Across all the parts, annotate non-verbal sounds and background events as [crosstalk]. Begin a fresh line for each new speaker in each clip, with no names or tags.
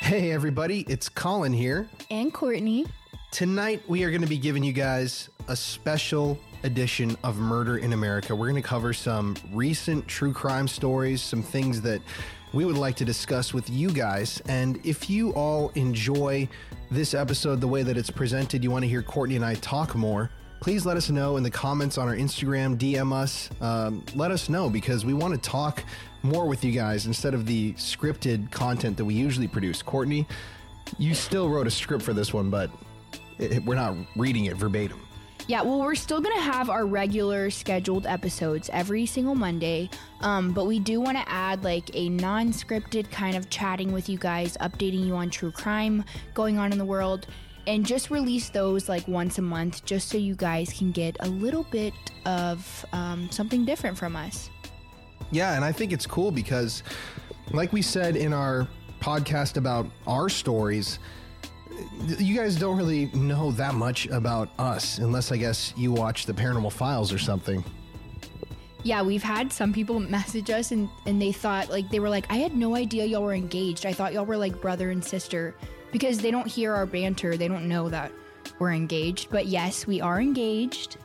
Hey, everybody, it's Colin here.
And Courtney.
Tonight, we are going to be giving you guys a special edition of Murder in America. We're going to cover some recent true crime stories, some things that we would like to discuss with you guys. And if you all enjoy this episode the way that it's presented, you want to hear Courtney and I talk more, please let us know in the comments on our Instagram, DM us. Um, let us know because we want to talk more with you guys instead of the scripted content that we usually produce. Courtney, you still wrote a script for this one, but it, we're not reading it verbatim.
Yeah, well, we're still going to have our regular scheduled episodes every single Monday. Um, but we do want to add like a non scripted kind of chatting with you guys, updating you on true crime going on in the world, and just release those like once a month just so you guys can get a little bit of um, something different from us.
Yeah, and I think it's cool because, like we said in our podcast about our stories, you guys don't really know that much about us unless I guess you watch the paranormal files or something.
Yeah, we've had some people message us and, and they thought, like, they were like, I had no idea y'all were engaged. I thought y'all were like brother and sister because they don't hear our banter. They don't know that we're engaged. But yes, we are engaged.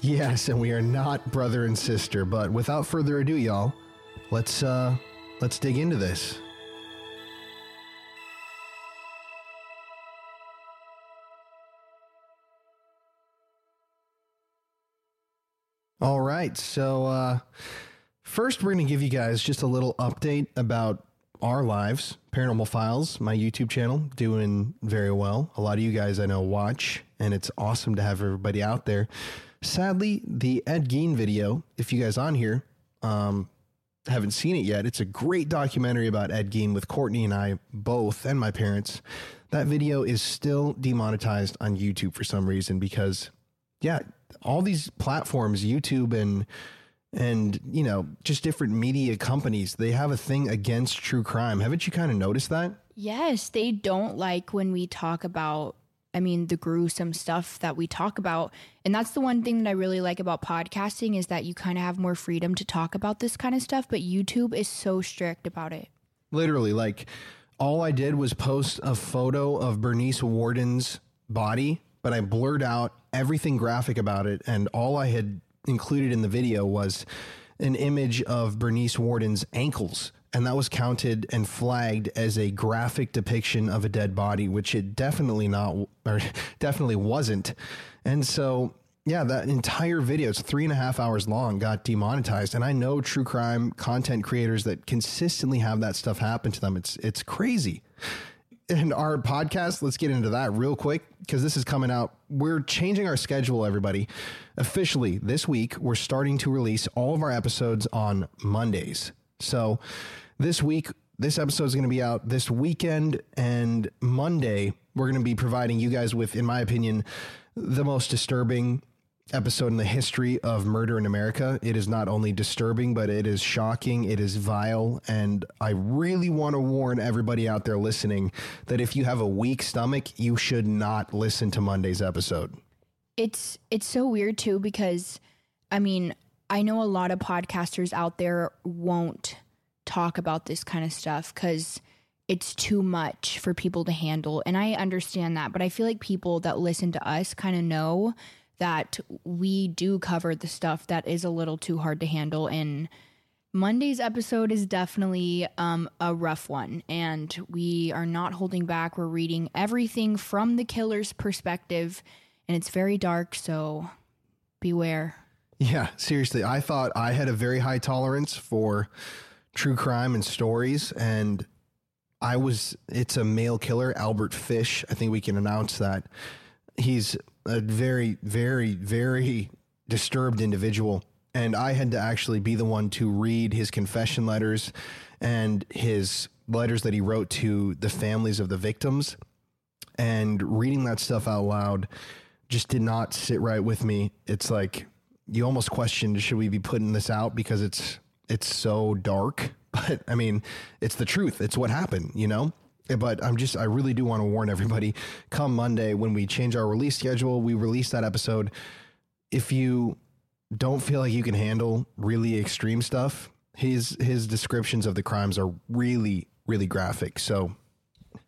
Yes, and we are not brother and sister. But without further ado, y'all, let's uh let's dig into this. All right, so uh, first we're going to give you guys just a little update about our lives. Paranormal Files, my YouTube channel, doing very well. A lot of you guys I know watch, and it's awesome to have everybody out there. Sadly, the Ed Gein video, if you guys on here um, haven't seen it yet, it's a great documentary about Ed Gein with Courtney and I both, and my parents. That video is still demonetized on YouTube for some reason because, yeah, all these platforms, YouTube and and you know just different media companies they have a thing against true crime haven't you kind of noticed that
yes they don't like when we talk about i mean the gruesome stuff that we talk about and that's the one thing that i really like about podcasting is that you kind of have more freedom to talk about this kind of stuff but youtube is so strict about it
literally like all i did was post a photo of bernice worden's body but i blurred out everything graphic about it and all i had included in the video was an image of Bernice Worden's ankles. And that was counted and flagged as a graphic depiction of a dead body, which it definitely not, or [laughs] definitely wasn't. And so, yeah, that entire video, it's three and a half hours long, got demonetized. And I know true crime content creators that consistently have that stuff happen to them. It's it's crazy and our podcast, let's get into that real quick because this is coming out. We're changing our schedule, everybody. Officially, this week, we're starting to release all of our episodes on Mondays. So, this week, this episode is going to be out this weekend, and Monday, we're going to be providing you guys with, in my opinion, the most disturbing episode in the history of murder in America. It is not only disturbing, but it is shocking, it is vile, and I really want to warn everybody out there listening that if you have a weak stomach, you should not listen to Monday's episode.
It's it's so weird too because I mean, I know a lot of podcasters out there won't talk about this kind of stuff cuz it's too much for people to handle. And I understand that, but I feel like people that listen to us kind of know that we do cover the stuff that is a little too hard to handle. And Monday's episode is definitely um, a rough one, and we are not holding back. We're reading everything from the killer's perspective, and it's very dark, so beware.
Yeah, seriously. I thought I had a very high tolerance for true crime and stories, and I was, it's a male killer, Albert Fish. I think we can announce that. He's a very, very, very disturbed individual. And I had to actually be the one to read his confession letters and his letters that he wrote to the families of the victims. And reading that stuff out loud just did not sit right with me. It's like you almost questioned should we be putting this out because it's it's so dark. [laughs] But I mean, it's the truth. It's what happened, you know? but I'm just I really do want to warn everybody come Monday when we change our release schedule, we release that episode. If you don't feel like you can handle really extreme stuff, his his descriptions of the crimes are really really graphic. So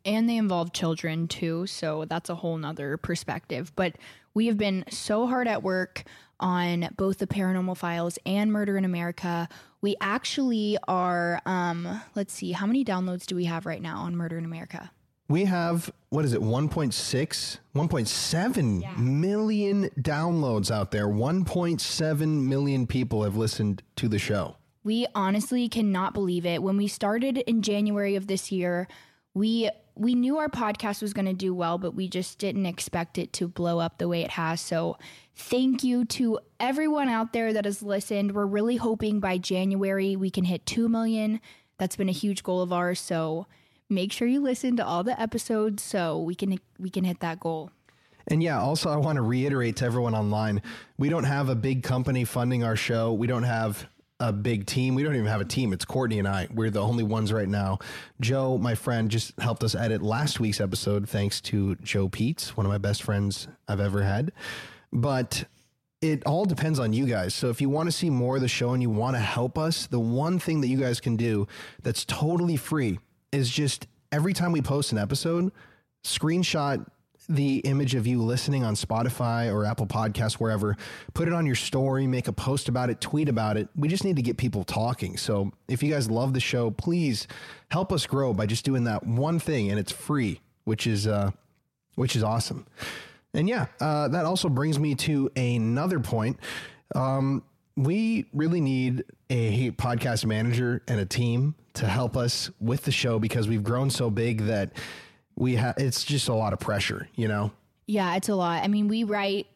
and they involve children too. So that's a whole nother perspective. But we have been so hard at work on both the paranormal files and murder in America. We actually are, um, let's see, how many downloads do we have right now on murder in America?
We have what is it 1.6 1.7 million downloads out there. 1.7 million people have listened to the show.
We honestly cannot believe it. When we started in January of this year, we we knew our podcast was going to do well, but we just didn't expect it to blow up the way it has. So, thank you to everyone out there that has listened. We're really hoping by January we can hit 2 million. That's been a huge goal of ours, so make sure you listen to all the episodes so we can we can hit that goal.
And yeah, also I want to reiterate to everyone online, we don't have a big company funding our show. We don't have a big team. We don't even have a team. It's Courtney and I. We're the only ones right now. Joe, my friend, just helped us edit last week's episode thanks to Joe Peets, one of my best friends I've ever had. But it all depends on you guys. So if you want to see more of the show and you want to help us, the one thing that you guys can do that's totally free is just every time we post an episode, screenshot the image of you listening on Spotify or Apple Podcasts, wherever, put it on your story, make a post about it, tweet about it. We just need to get people talking. So if you guys love the show, please help us grow by just doing that one thing, and it's free, which is uh, which is awesome. And yeah, uh, that also brings me to another point. Um, we really need a podcast manager and a team to help us with the show because we've grown so big that we have it's just a lot of pressure, you know.
Yeah, it's a lot. I mean, we write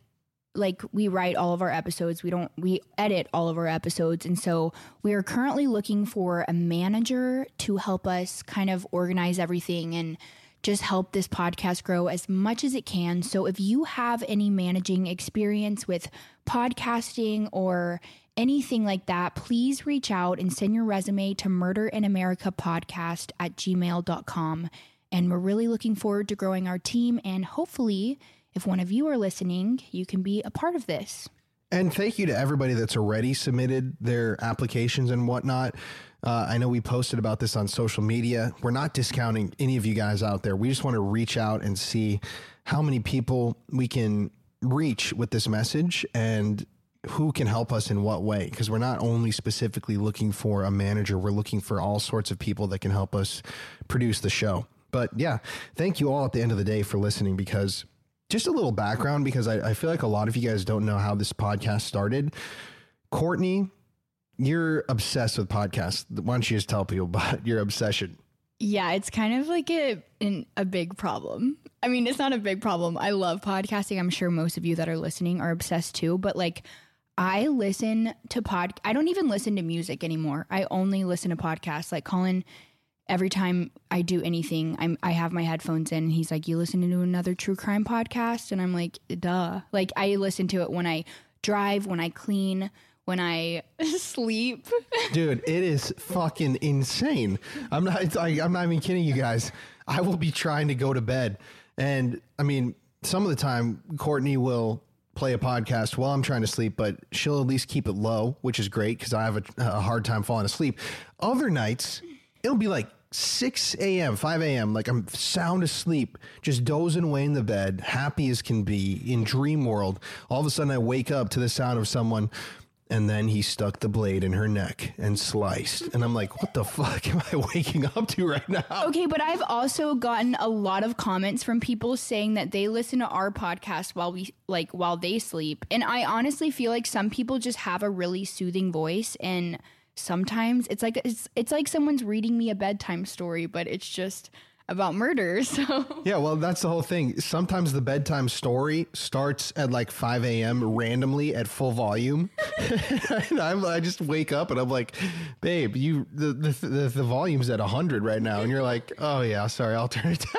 like we write all of our episodes. We don't we edit all of our episodes and so we are currently looking for a manager to help us kind of organize everything and just help this podcast grow as much as it can. So if you have any managing experience with podcasting or anything like that, please reach out and send your resume to murder in America podcast at gmail.com. And we're really looking forward to growing our team. And hopefully, if one of you are listening, you can be a part of this.
And thank you to everybody that's already submitted their applications and whatnot. Uh, I know we posted about this on social media. We're not discounting any of you guys out there. We just want to reach out and see how many people we can reach with this message and who can help us in what way because we're not only specifically looking for a manager we're looking for all sorts of people that can help us produce the show but yeah thank you all at the end of the day for listening because just a little background because I, I feel like a lot of you guys don't know how this podcast started courtney you're obsessed with podcasts why don't you just tell people about your obsession
Yeah, it's kind of like a an, a big problem. I mean, it's not a big problem. I love podcasting. I'm sure most of you that are listening are obsessed too, but like I listen to pod I don't even listen to music anymore. I only listen to podcasts. Like Colin every time I do anything, I'm I have my headphones in and he's like, "You listening to another true crime podcast?" And I'm like, "Duh." Like I listen to it when I drive, when I clean, when I [laughs] sleep.
dude it is fucking insane i'm not like, i'm not even kidding you guys i will be trying to go to bed and i mean some of the time courtney will play a podcast while i'm trying to sleep but she'll at least keep it low which is great because i have a, a hard time falling asleep other nights it'll be like 6 a.m 5 a.m like i'm sound asleep just dozing away in the bed happy as can be in dream world all of a sudden i wake up to the sound of someone and then he stuck the blade in her neck and sliced. And I'm like, what the fuck am I [laughs] waking up to right now?
Okay, but I've also gotten a lot of comments from people saying that they listen to our podcast while we like while they sleep. And I honestly feel like some people just have a really soothing voice and sometimes it's like it's it's like someone's reading me a bedtime story, but it's just about murder. [laughs] So
Yeah, well, that's the whole thing. Sometimes the bedtime story starts at like 5 a.m. randomly at full volume. [laughs] and I'm, I just wake up and I'm like, babe, you the, the, the, the volume's at 100 right now. And you're like, oh, yeah, sorry, I'll turn it [laughs]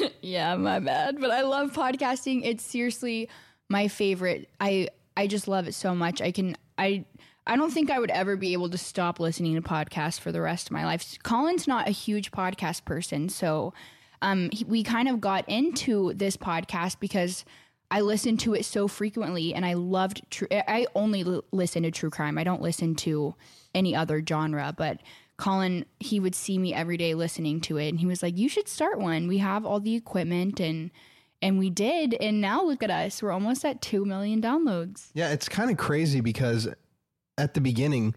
down.
Yeah, my bad. But I love podcasting. It's seriously my favorite. I I just love it so much. I can I I don't think I would ever be able to stop listening to podcasts for the rest of my life. Colin's not a huge podcast person, so um he, we kind of got into this podcast because I listened to it so frequently and I loved true I only l- listen to true crime. I don't listen to any other genre, but Colin, he would see me every day listening to it and he was like, You should start one. We have all the equipment and and we did. And now look at us. We're almost at two million downloads.
Yeah, it's kind of crazy because at the beginning,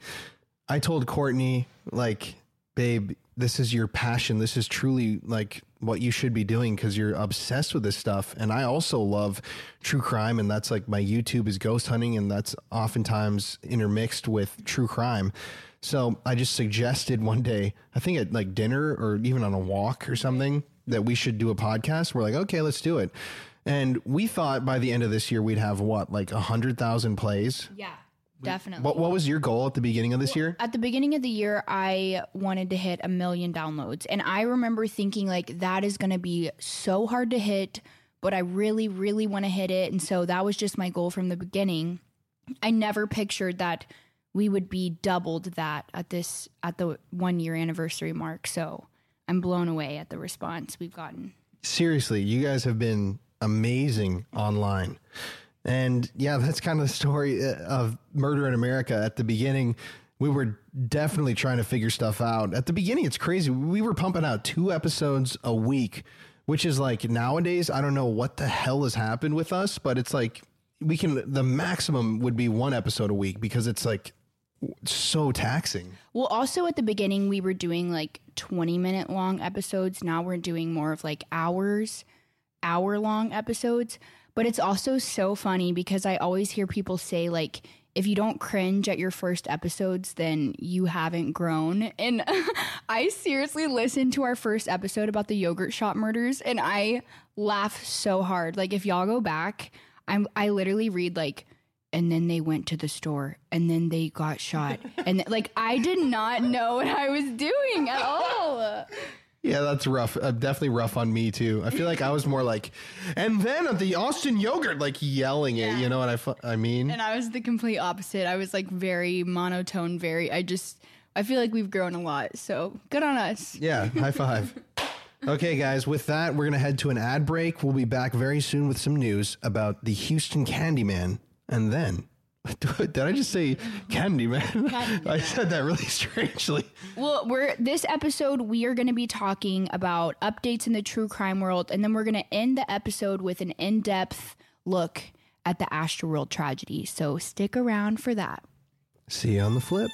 I told Courtney, like, babe, this is your passion. This is truly like what you should be doing because you're obsessed with this stuff. And I also love true crime. And that's like my YouTube is ghost hunting. And that's oftentimes intermixed with true crime. So I just suggested one day, I think at like dinner or even on a walk or something, that we should do a podcast. We're like, okay, let's do it. And we thought by the end of this year, we'd have what, like a hundred thousand plays?
Yeah. Definitely.
What What was your goal at the beginning of this year?
At the beginning of the year, I wanted to hit a million downloads. And I remember thinking, like, that is going to be so hard to hit, but I really, really want to hit it. And so that was just my goal from the beginning. I never pictured that we would be doubled that at this, at the one year anniversary mark. So I'm blown away at the response we've gotten.
Seriously, you guys have been amazing online. And yeah, that's kind of the story uh, of Murder in America. At the beginning, we were definitely trying to figure stuff out. At the beginning, it's crazy. We were pumping out two episodes a week, which is like nowadays, I don't know what the hell has happened with us, but it's like we can, the maximum would be one episode a week because it's like so taxing.
Well, also at the beginning, we were doing like 20 minute long episodes. Now we're doing more of like hours, hour long episodes. But it's also so funny because I always hear people say, like, if you don't cringe at your first episodes, then you haven't grown. And [laughs] I seriously listened to our first episode about the yogurt shop murders and I laugh so hard. Like, if y'all go back, I'm, I literally read, like, and then they went to the store and then they got shot. [laughs] and like, I did not know what I was doing at all.
Yeah, that's rough. Uh, definitely rough on me too. I feel like I was more like, and then at the Austin yogurt, like yelling it. You know what I, fu- I mean?
And I was the complete opposite. I was like very monotone, very, I just, I feel like we've grown a lot. So good on us.
Yeah, high five. [laughs] okay, guys, with that, we're going to head to an ad break. We'll be back very soon with some news about the Houston Candyman. And then, [laughs] did I just say Candyman? [laughs] I said that really [laughs] strangely.
Well, we're this episode we are going to be talking about updates in the true crime world and then we're going to end the episode with an in-depth look at the Astroworld tragedy. So stick around for that.
See you on the flip.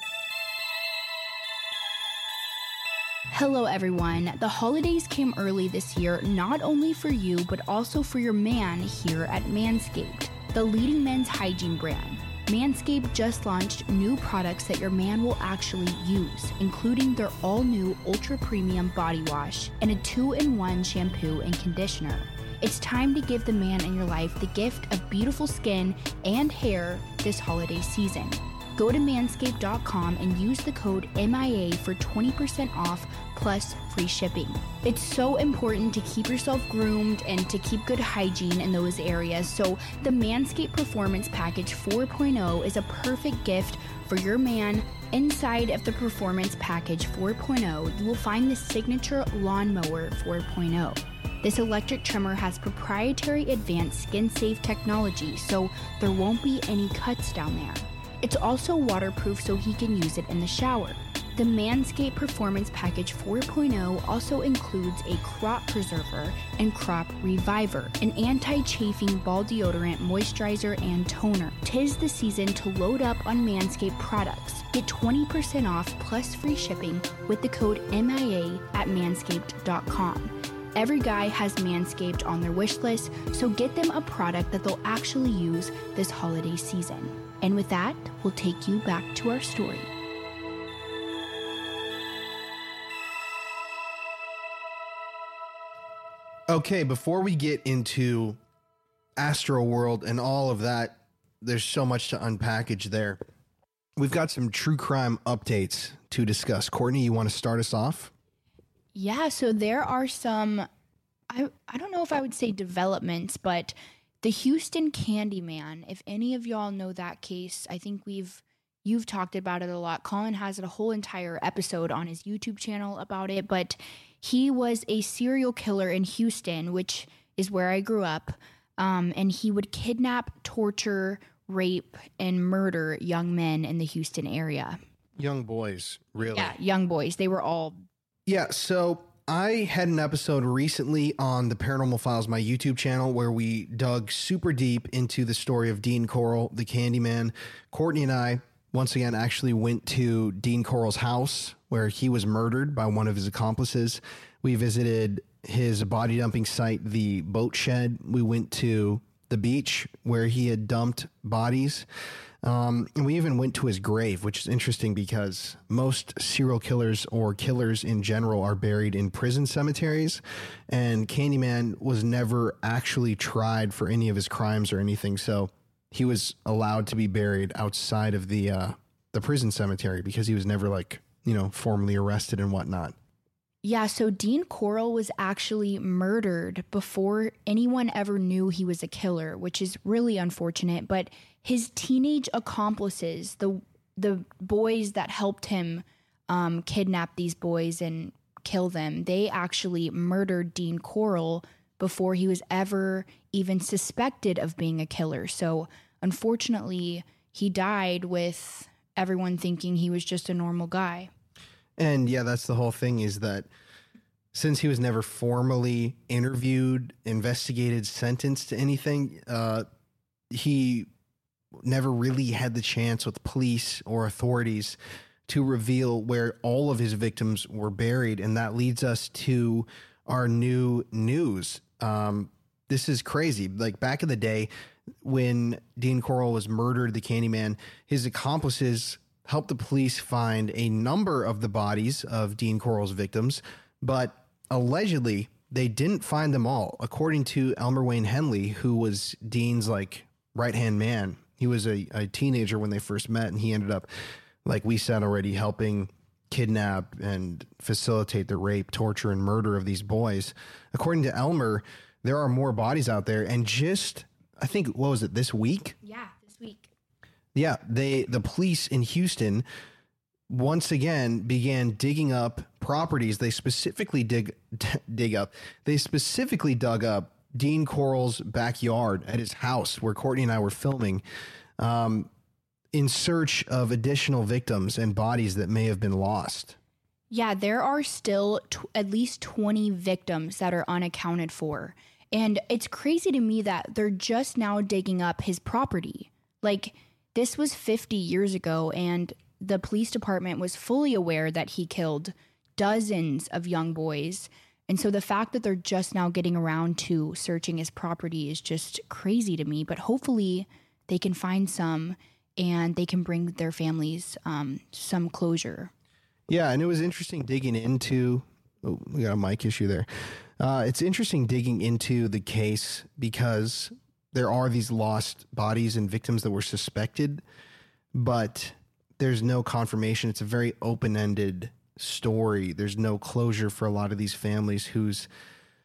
Hello, everyone. The holidays came early this year, not only for you, but also for your man here at Manscaped, the leading men's hygiene brand. Manscaped just launched new products that your man will actually use, including their all new ultra premium body wash and a two in one shampoo and conditioner. It's time to give the man in your life the gift of beautiful skin and hair this holiday season. Go to manscaped.com and use the code MIA for 20% off plus free shipping. It's so important to keep yourself groomed and to keep good hygiene in those areas. So, the Manscaped Performance Package 4.0 is a perfect gift for your man. Inside of the Performance Package 4.0, you will find the signature Lawnmower 4.0. This electric trimmer has proprietary advanced skin safe technology, so there won't be any cuts down there. It's also waterproof so he can use it in the shower. The Manscaped Performance Package 4.0 also includes a crop preserver and crop reviver, an anti chafing ball deodorant, moisturizer, and toner. Tis the season to load up on Manscaped products. Get 20% off plus free shipping with the code MIA at manscaped.com. Every guy has Manscaped on their wish list, so get them a product that they'll actually use this holiday season. And with that, we'll take you back to our story.
Okay, before we get into Astroworld and all of that, there's so much to unpackage there. We've got some true crime updates to discuss. Courtney, you want to start us off?
Yeah, so there are some I I don't know if I would say developments, but the Houston Candyman, if any of y'all know that case, I think we've you've talked about it a lot. Colin has a whole entire episode on his YouTube channel about it, but he was a serial killer in Houston, which is where I grew up. Um, and he would kidnap, torture, rape, and murder young men in the Houston area.
young boys, really.
Yeah, young boys. They were all
Yeah, so I had an episode recently on the Paranormal Files, my YouTube channel, where we dug super deep into the story of Dean Corll, the Candyman. Courtney and I, once again, actually went to Dean Corll's house where he was murdered by one of his accomplices. We visited his body dumping site, the boat shed. We went to the beach where he had dumped bodies. Um, and we even went to his grave, which is interesting because most serial killers or killers in general are buried in prison cemeteries. And Candyman was never actually tried for any of his crimes or anything. So he was allowed to be buried outside of the uh, the prison cemetery because he was never like you know formally arrested and whatnot.
Yeah, so Dean Corll was actually murdered before anyone ever knew he was a killer, which is really unfortunate. But his teenage accomplices, the the boys that helped him um, kidnap these boys and kill them, they actually murdered Dean Corll before he was ever even suspected of being a killer. So unfortunately, he died with everyone thinking he was just a normal guy.
And yeah, that's the whole thing is that since he was never formally interviewed, investigated, sentenced to anything, uh, he never really had the chance with police or authorities to reveal where all of his victims were buried. And that leads us to our new news. Um, this is crazy. Like back in the day when Dean Corll was murdered, the Candyman, his accomplices helped the police find a number of the bodies of Dean Corll's victims, but allegedly they didn't find them all. According to Elmer Wayne Henley, who was Dean's like right hand man, he was a, a teenager when they first met, and he ended up, like we said already, helping kidnap and facilitate the rape, torture, and murder of these boys. According to Elmer, there are more bodies out there, and just I think what was it this week?
Yeah.
Yeah, they the police in Houston once again began digging up properties. They specifically dig [laughs] dig up. They specifically dug up Dean Corll's backyard at his house where Courtney and I were filming, um, in search of additional victims and bodies that may have been lost.
Yeah, there are still t- at least 20 victims that are unaccounted for. And it's crazy to me that they're just now digging up his property. Like, this was 50 years ago, and the police department was fully aware that he killed dozens of young boys. And so the fact that they're just now getting around to searching his property is just crazy to me. But hopefully they can find some and they can bring their families um, some closure.
Yeah, and it was interesting digging into. Oh, we got a mic issue there. Uh, it's interesting digging into the case because there are these lost bodies and victims that were suspected, but there's no confirmation. It's a very open ended story. There's no closure for a lot of these families whose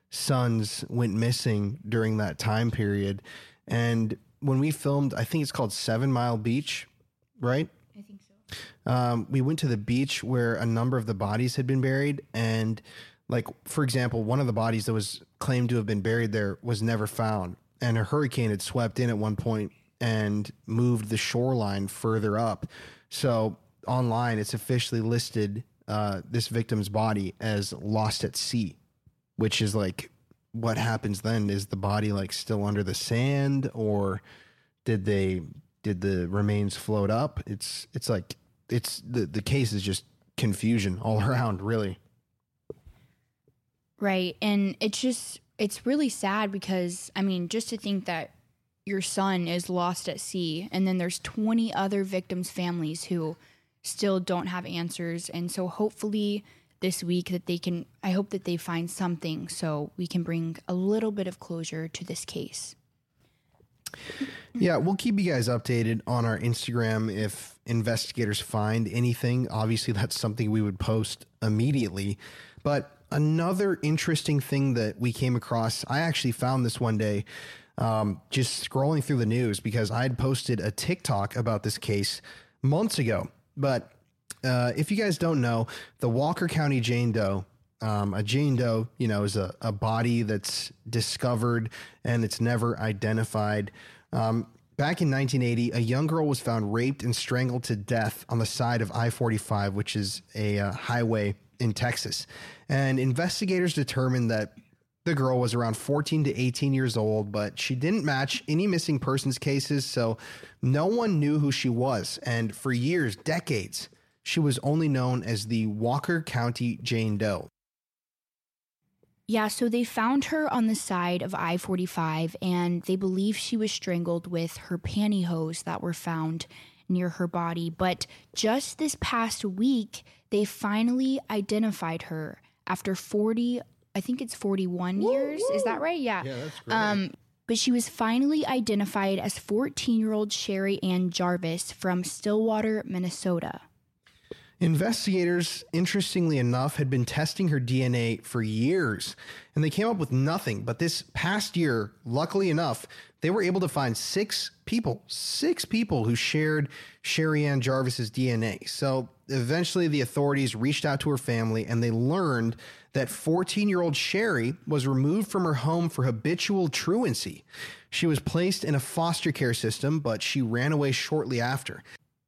sons went missing during that time period. And when we filmed, I think it's called Seven Mile Beach, right?
I think so.
Um, we went to the beach where a number of the bodies had been buried. And, like, for example, one of the bodies that was claimed to have been buried there was never found. And a hurricane had swept in at one point and moved the shoreline further up. So, online, it's officially listed uh, this victim's body as lost at sea, which is like what happens then? Is the body like still under the sand or did they did the remains float up? It's it's like it's the the case is just confusion all [laughs] around, really.
Right. And it's just it's really sad because I mean, just to think that your son is lost at sea and then there's 20 other victims families who still don't have answers and so hopefully this week that they can I hope that they find something so we can bring a little bit of closure to this case.
Yeah, we'll keep you guys updated on our Instagram if investigators find anything. Obviously, that's something we would post immediately. But another interesting thing that we came across, I actually found this one day um, just scrolling through the news because I had posted a TikTok about this case months ago. But uh, if you guys don't know, the Walker County Jane Doe, um, a Jane Doe, you know, is a, a body that's discovered and it's never identified. Um, back in 1980, a young girl was found raped and strangled to death on the side of I 45, which is a uh, highway in Texas. And investigators determined that the girl was around 14 to 18 years old, but she didn't match any missing persons cases, so no one knew who she was. And for years, decades, she was only known as the Walker County Jane Doe.
Yeah, so they found her on the side of I 45 and they believe she was strangled with her pantyhose that were found near her body. But just this past week, they finally identified her after 40, I think it's 41 years. Is that right? Yeah.
Yeah, that's great.
Um, but she was finally identified as 14 year old Sherry Ann Jarvis from Stillwater, Minnesota.
Investigators, interestingly enough, had been testing her DNA for years and they came up with nothing. But this past year, luckily enough, they were able to find six people, six people who shared Sherry Ann Jarvis's DNA. So eventually the authorities reached out to her family and they learned that 14 year old Sherry was removed from her home for habitual truancy. She was placed in a foster care system, but she ran away shortly after.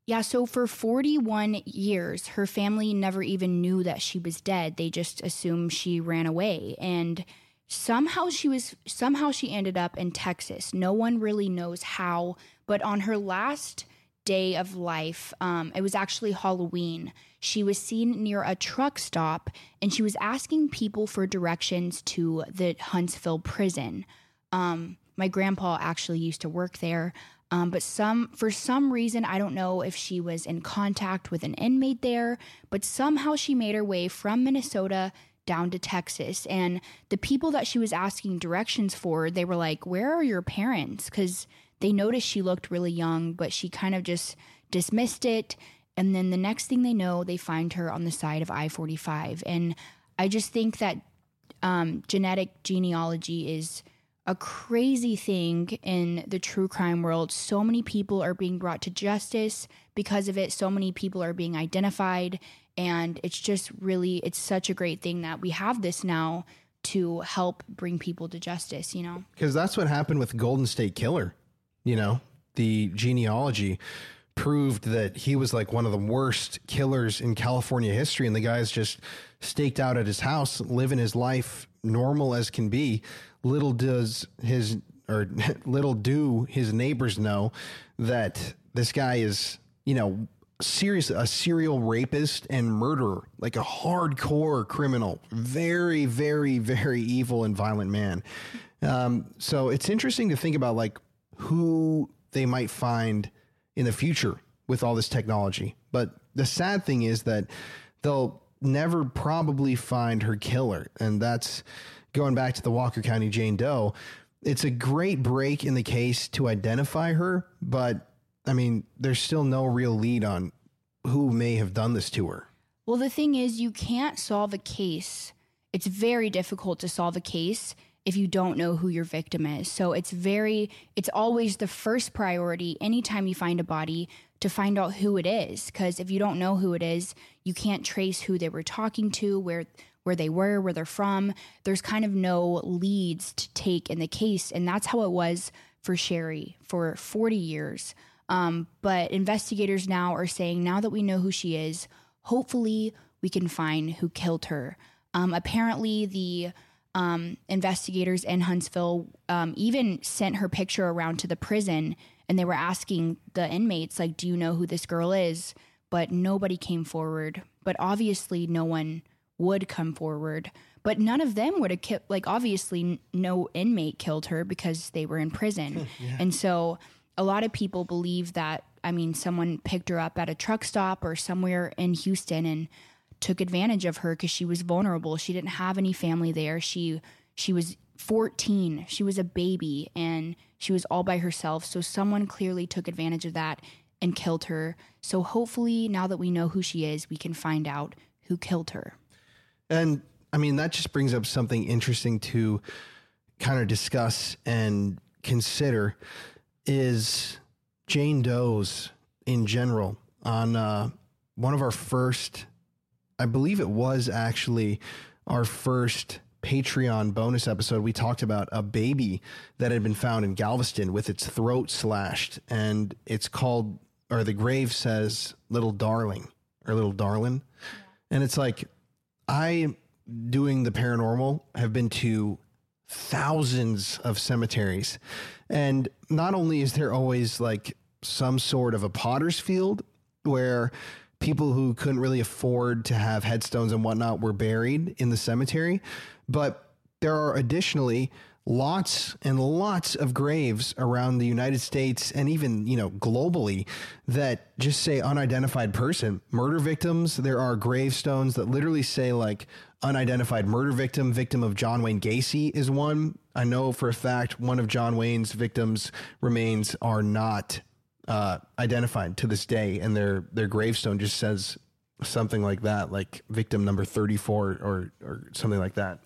Yeah, so for 41 years, her family never even knew that she was dead. They just assumed she ran away. And somehow she was somehow she ended up in Texas. No one really knows how, but on her last day of life, um, it was actually Halloween. She was seen near a truck stop and she was asking people for directions to the Huntsville prison. Um, my grandpa actually used to work there. Um, but some for some reason I don't know if she was in contact with an inmate there, but somehow she made her way from Minnesota down to Texas. And the people that she was asking directions for, they were like, "Where are your parents?" Because they noticed she looked really young, but she kind of just dismissed it. And then the next thing they know, they find her on the side of I 45. And I just think that um, genetic genealogy is a crazy thing in the true crime world. So many people are being brought to justice because of it. So many people are being identified. And it's just really, it's such a great thing that we have this now to help bring people to justice, you know?
Because that's what happened with Golden State Killer. You know, the genealogy proved that he was like one of the worst killers in California history. And the guy's just staked out at his house, living his life normal as can be. Little does his, or [laughs] little do his neighbors know that this guy is, you know, serious a serial rapist and murderer like a hardcore criminal very very very evil and violent man. Um, so it's interesting to think about like who they might find in the future with all this technology. But the sad thing is that they'll never probably find her killer and that's going back to the walker county jane doe it's a great break in the case to identify her but I mean, there's still no real lead on who may have done this to her.
Well, the thing is, you can't solve a case. It's very difficult to solve a case if you don't know who your victim is. So it's very, it's always the first priority anytime you find a body to find out who it is. Because if you don't know who it is, you can't trace who they were talking to, where where they were, where they're from. There's kind of no leads to take in the case, and that's how it was for Sherry for 40 years. Um, but investigators now are saying now that we know who she is, hopefully we can find who killed her. Um, apparently, the um, investigators in Huntsville um, even sent her picture around to the prison and they were asking the inmates, like, do you know who this girl is? But nobody came forward. But obviously, no one would come forward. But none of them would have killed, like, obviously, no inmate killed her because they were in prison. [laughs] yeah. And so a lot of people believe that I mean someone picked her up at a truck stop or somewhere in Houston and took advantage of her cuz she was vulnerable. She didn't have any family there. She she was 14. She was a baby and she was all by herself. So someone clearly took advantage of that and killed her. So hopefully now that we know who she is, we can find out who killed her.
And I mean that just brings up something interesting to kind of discuss and consider is Jane Doe's in general on uh, one of our first, I believe it was actually our first Patreon bonus episode, we talked about a baby that had been found in Galveston with its throat slashed, and it's called, or the grave says, "Little Darling" or "Little Darlin," and it's like, I doing the paranormal have been to thousands of cemeteries, and not only is there always like some sort of a potter's field where people who couldn't really afford to have headstones and whatnot were buried in the cemetery. But there are additionally lots and lots of graves around the United States and even, you know, globally that just say unidentified person. Murder victims, there are gravestones that literally say like unidentified murder victim, victim of John Wayne Gacy is one. I know for a fact one of John Wayne's victims' remains are not uh, identified to this day, and their their gravestone just says something like that, like victim number thirty four or or something like that.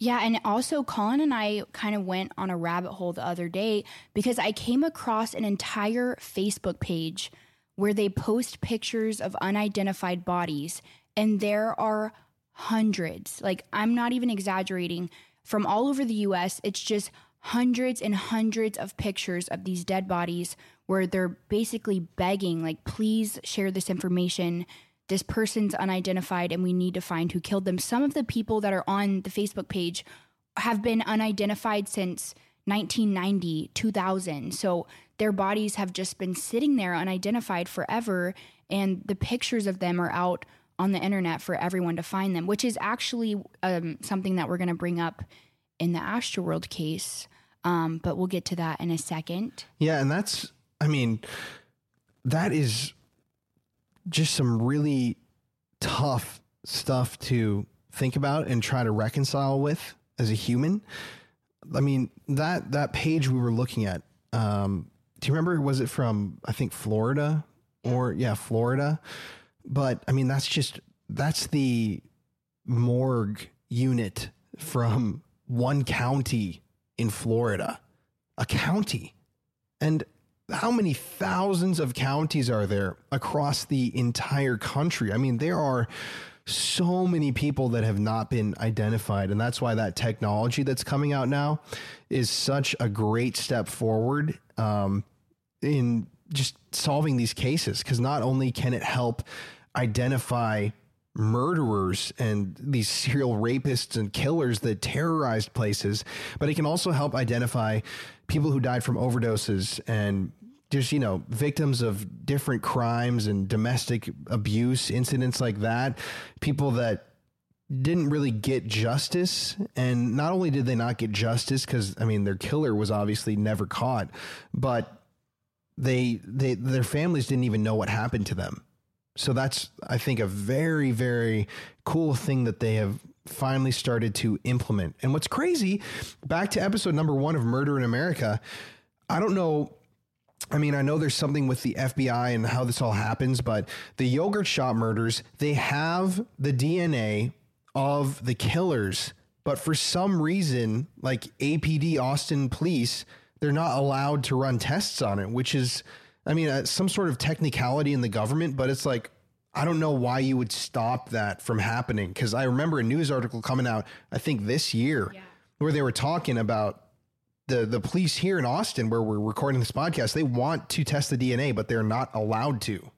Yeah, and also Colin and I kind of went on a rabbit hole the other day because I came across an entire Facebook page where they post pictures of unidentified bodies, and there are hundreds. Like, I'm not even exaggerating. From all over the US, it's just hundreds and hundreds of pictures of these dead bodies where they're basically begging, like, please share this information. This person's unidentified and we need to find who killed them. Some of the people that are on the Facebook page have been unidentified since 1990, 2000. So their bodies have just been sitting there unidentified forever. And the pictures of them are out on the internet for everyone to find them, which is actually um, something that we're going to bring up in the Astroworld case. Um, but we'll get to that in a second.
Yeah, and that's I mean, that is just some really tough stuff to think about and try to reconcile with as a human. I mean, that that page we were looking at, um, do you remember was it from I think Florida or yeah, Florida? But I mean, that's just that's the morgue unit from one county in Florida. A county. And how many thousands of counties are there across the entire country? I mean, there are so many people that have not been identified. And that's why that technology that's coming out now is such a great step forward um, in just solving these cases. Because not only can it help identify murderers and these serial rapists and killers that terrorized places, but it can also help identify people who died from overdoses and just you know victims of different crimes and domestic abuse incidents like that. People that didn't really get justice and not only did they not get justice cuz I mean their killer was obviously never caught but they they their families didn't even know what happened to them so that's I think a very very cool thing that they have finally started to implement. And what's crazy back to episode number 1 of Murder in America I don't know I mean, I know there's something with the FBI and how this all happens, but the yogurt shop murders, they have the DNA of the killers, but for some reason, like APD Austin Police, they're not allowed to run tests on it, which is, I mean, uh, some sort of technicality in the government, but it's like, I don't know why you would stop that from happening. Cause I remember a news article coming out, I think this year, yeah. where they were talking about the the police here in Austin, where we're recording this podcast, they want to test the DNA, but they're not allowed to.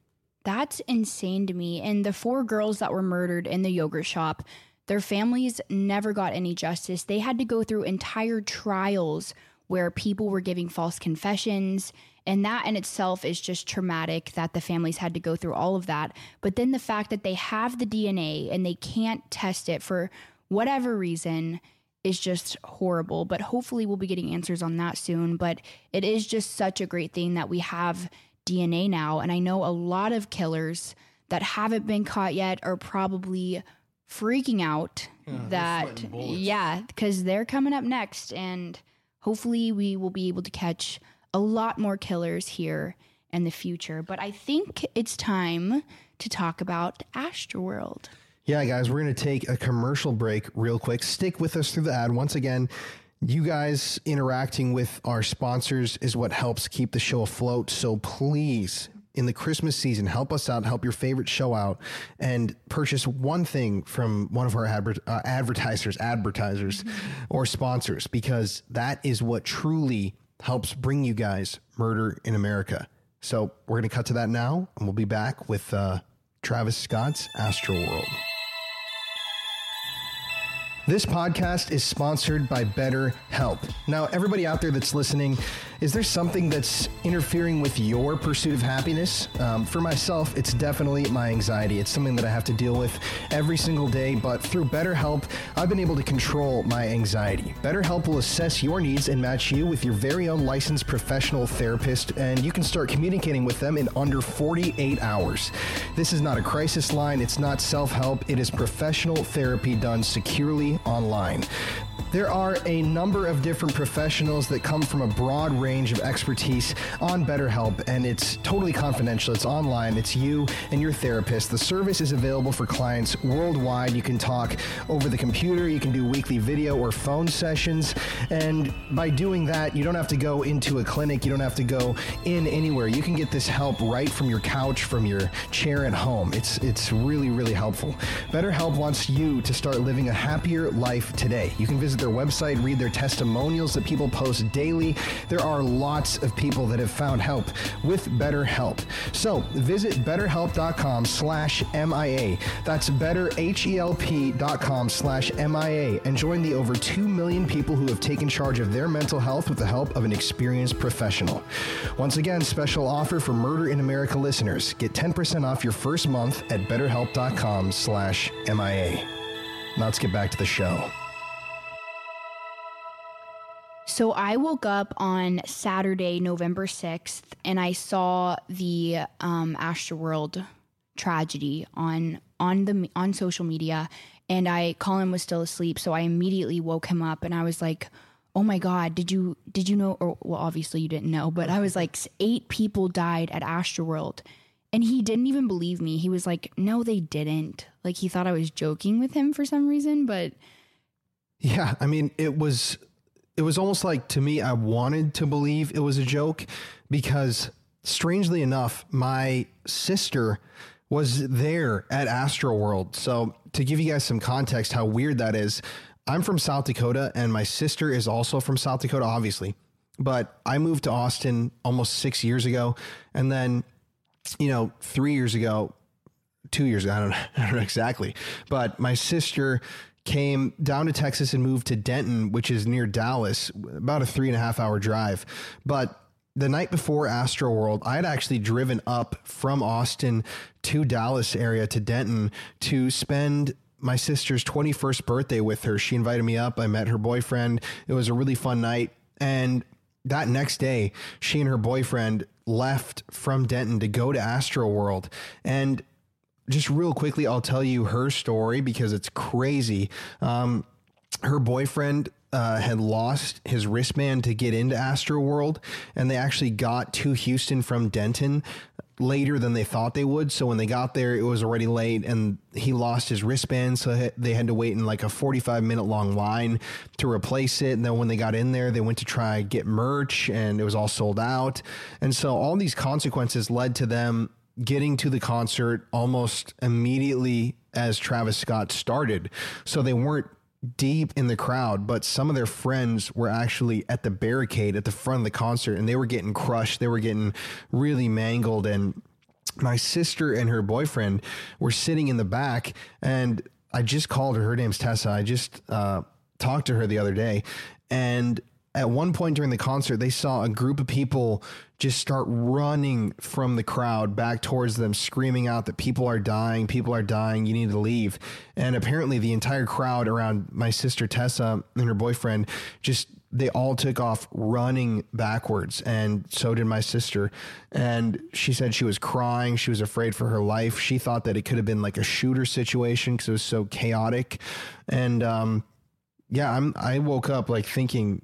That's insane to me. And the four girls that were murdered in the yogurt shop, their families never got any justice. They had to go through entire trials where people were giving false confessions. And that in itself is just traumatic that the families had to go through all of that. But then the fact that they have the DNA and they can't test it for whatever reason is just horrible. But hopefully, we'll be getting answers on that soon. But it is just such a great thing that we have DNA now. And I know a lot of killers that haven't been caught yet are probably freaking out yeah, that, yeah, because they're coming up next. And hopefully, we will be able to catch a lot more killers here in the future. But I think it's time to talk about Astroworld.
Yeah, guys, we're going to take a commercial break real quick. Stick with us through the ad. Once again, you guys interacting with our sponsors is what helps keep the show afloat. So please in the Christmas season, help us out, help your favorite show out, and purchase one thing from one of our adver- uh, advertisers, advertisers, or sponsors, because that is what truly helps bring you guys Murder in America. So we're going to cut to that now, and we'll be back with uh, Travis Scott's Astroworld. This podcast is sponsored by BetterHelp. Now, everybody out there that's listening, is there something that's interfering with your pursuit of happiness? Um, for myself, it's definitely my anxiety. It's something that I have to deal with every single day, but through BetterHelp, I've been able to control my anxiety. BetterHelp will assess your needs and match you with your very own licensed professional therapist, and you can start communicating with them in under 48 hours. This is not a crisis line, it's not self help, it is professional therapy done securely online. There are a number of different professionals that come from a broad range of expertise on BetterHelp, and it's totally confidential. It's online, it's you and your therapist. The service is available for clients worldwide. You can talk over the computer, you can do weekly video or phone sessions, and by doing that, you don't have to go into a clinic, you don't have to go in anywhere. You can get this help right from your couch, from your chair at home. It's it's really really helpful. BetterHelp wants you to start living a happier life today. You can visit their website, read their testimonials that people post daily. There are lots of people that have found help with BetterHelp. So visit betterhelp.com slash MIA. That's betterhelp.com slash MIA and join the over 2 million people who have taken charge of their mental health with the help of an experienced professional. Once again, special offer for Murder in America listeners. Get 10% off your first month at betterhelp.com slash MIA. Now let's get back to the show.
So I woke up on Saturday, November 6th, and I saw the um, Astroworld tragedy on on the on social media and I Colin was still asleep so I immediately woke him up and I was like oh my god did you did you know or well obviously you didn't know but I was like eight people died at Astroworld and he didn't even believe me. He was like no they didn't. Like he thought I was joking with him for some reason but
Yeah, I mean, it was it was almost like to me I wanted to believe it was a joke because strangely enough, my sister was there at Astroworld. So, to give you guys some context how weird that is, I'm from South Dakota and my sister is also from South Dakota obviously. But I moved to Austin almost 6 years ago and then you know, 3 years ago two years ago. [laughs] I don't, I don't know exactly, but my sister came down to Texas and moved to Denton, which is near Dallas, about a three and a half hour drive. But the night before Astroworld, I had actually driven up from Austin to Dallas area to Denton to spend my sister's 21st birthday with her. She invited me up. I met her boyfriend. It was a really fun night. And that next day, she and her boyfriend left from Denton to go to Astroworld. And just real quickly, I'll tell you her story because it's crazy. Um, her boyfriend uh, had lost his wristband to get into Astroworld, and they actually got to Houston from Denton later than they thought they would. So when they got there, it was already late, and he lost his wristband. So they had to wait in like a 45 minute long line to replace it. And then when they got in there, they went to try get merch, and it was all sold out. And so all these consequences led to them getting to the concert almost immediately as Travis Scott started. So they weren't deep in the crowd, but some of their friends were actually at the barricade at the front of the concert and they were getting crushed. They were getting really mangled. And my sister and her boyfriend were sitting in the back. And I just called her. Her name's Tessa. I just uh, talked to her the other day. And at one point during the concert, they saw a group of people just start running from the crowd back towards them, screaming out that people are dying, people are dying, you need to leave. And apparently, the entire crowd around my sister Tessa and her boyfriend just they all took off running backwards and so did my sister. And she said she was crying she was afraid for her life. She thought that it could have been like a shooter situation because it was so chaotic. And um, yeah i'm i woke up like thinking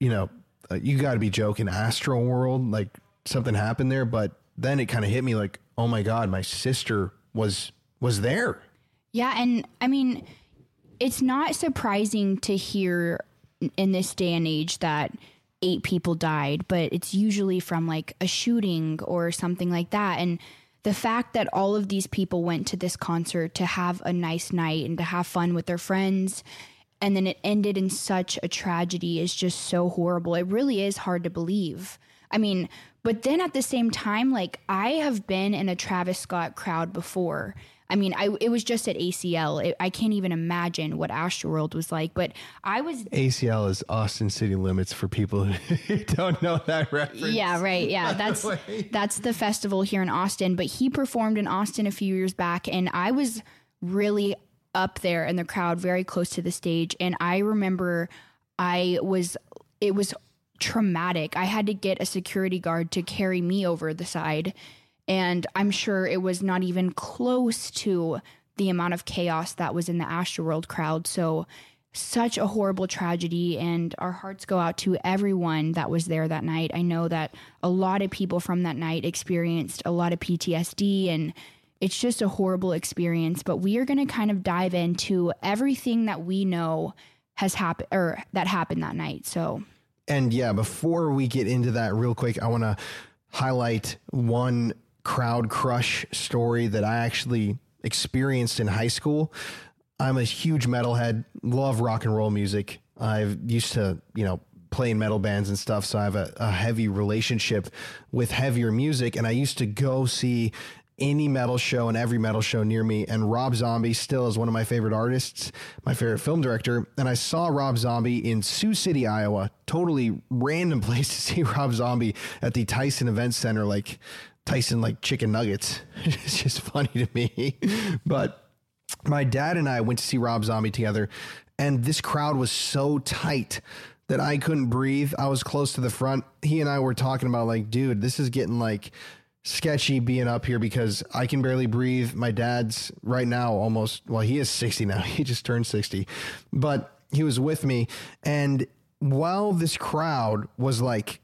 you know, uh, you got to be joking. Astroworld, like something happened there, but then it kind of hit me like, oh my god, my sister was was there.
Yeah, and I mean, it's not surprising to hear in this day and age that eight people died, but it's usually from like a shooting or something like that. And the fact that all of these people went to this concert to have a nice night and to have fun with their friends and then it ended in such a tragedy is just so horrible. It really is hard to believe. I mean, but then at the same time, like I have been in a Travis Scott crowd before. I mean, I it was just at ACL. It, I can't even imagine what Astroworld was like. But I was
ACL is Austin City Limits for people who [laughs] don't know that reference.
Yeah, right. Yeah, [laughs] that's that's the festival here in Austin. But he performed in Austin a few years back, and I was really up there in the crowd, very close to the stage. And I remember I was it was traumatic. I had to get a security guard to carry me over the side. And I'm sure it was not even close to the amount of chaos that was in the Astroworld crowd. So, such a horrible tragedy. And our hearts go out to everyone that was there that night. I know that a lot of people from that night experienced a lot of PTSD and it's just a horrible experience. But we are going to kind of dive into everything that we know has happened or that happened that night. So,
and yeah, before we get into that, real quick, I want to highlight one crowd crush story that I actually experienced in high school. I'm a huge metalhead, love rock and roll music. I've used to, you know, play in metal bands and stuff, so I have a, a heavy relationship with heavier music. And I used to go see any metal show and every metal show near me. And Rob Zombie still is one of my favorite artists, my favorite film director. And I saw Rob Zombie in Sioux City, Iowa. Totally random [laughs] place to see Rob Zombie at the Tyson Event Center, like Tyson, like chicken nuggets. [laughs] it's just funny to me. [laughs] but my dad and I went to see Rob Zombie together, and this crowd was so tight that I couldn't breathe. I was close to the front. He and I were talking about like, dude, this is getting like sketchy being up here because I can barely breathe. My dad's right now almost, well, he is 60 now. [laughs] He just turned 60, but he was with me. And while this crowd was like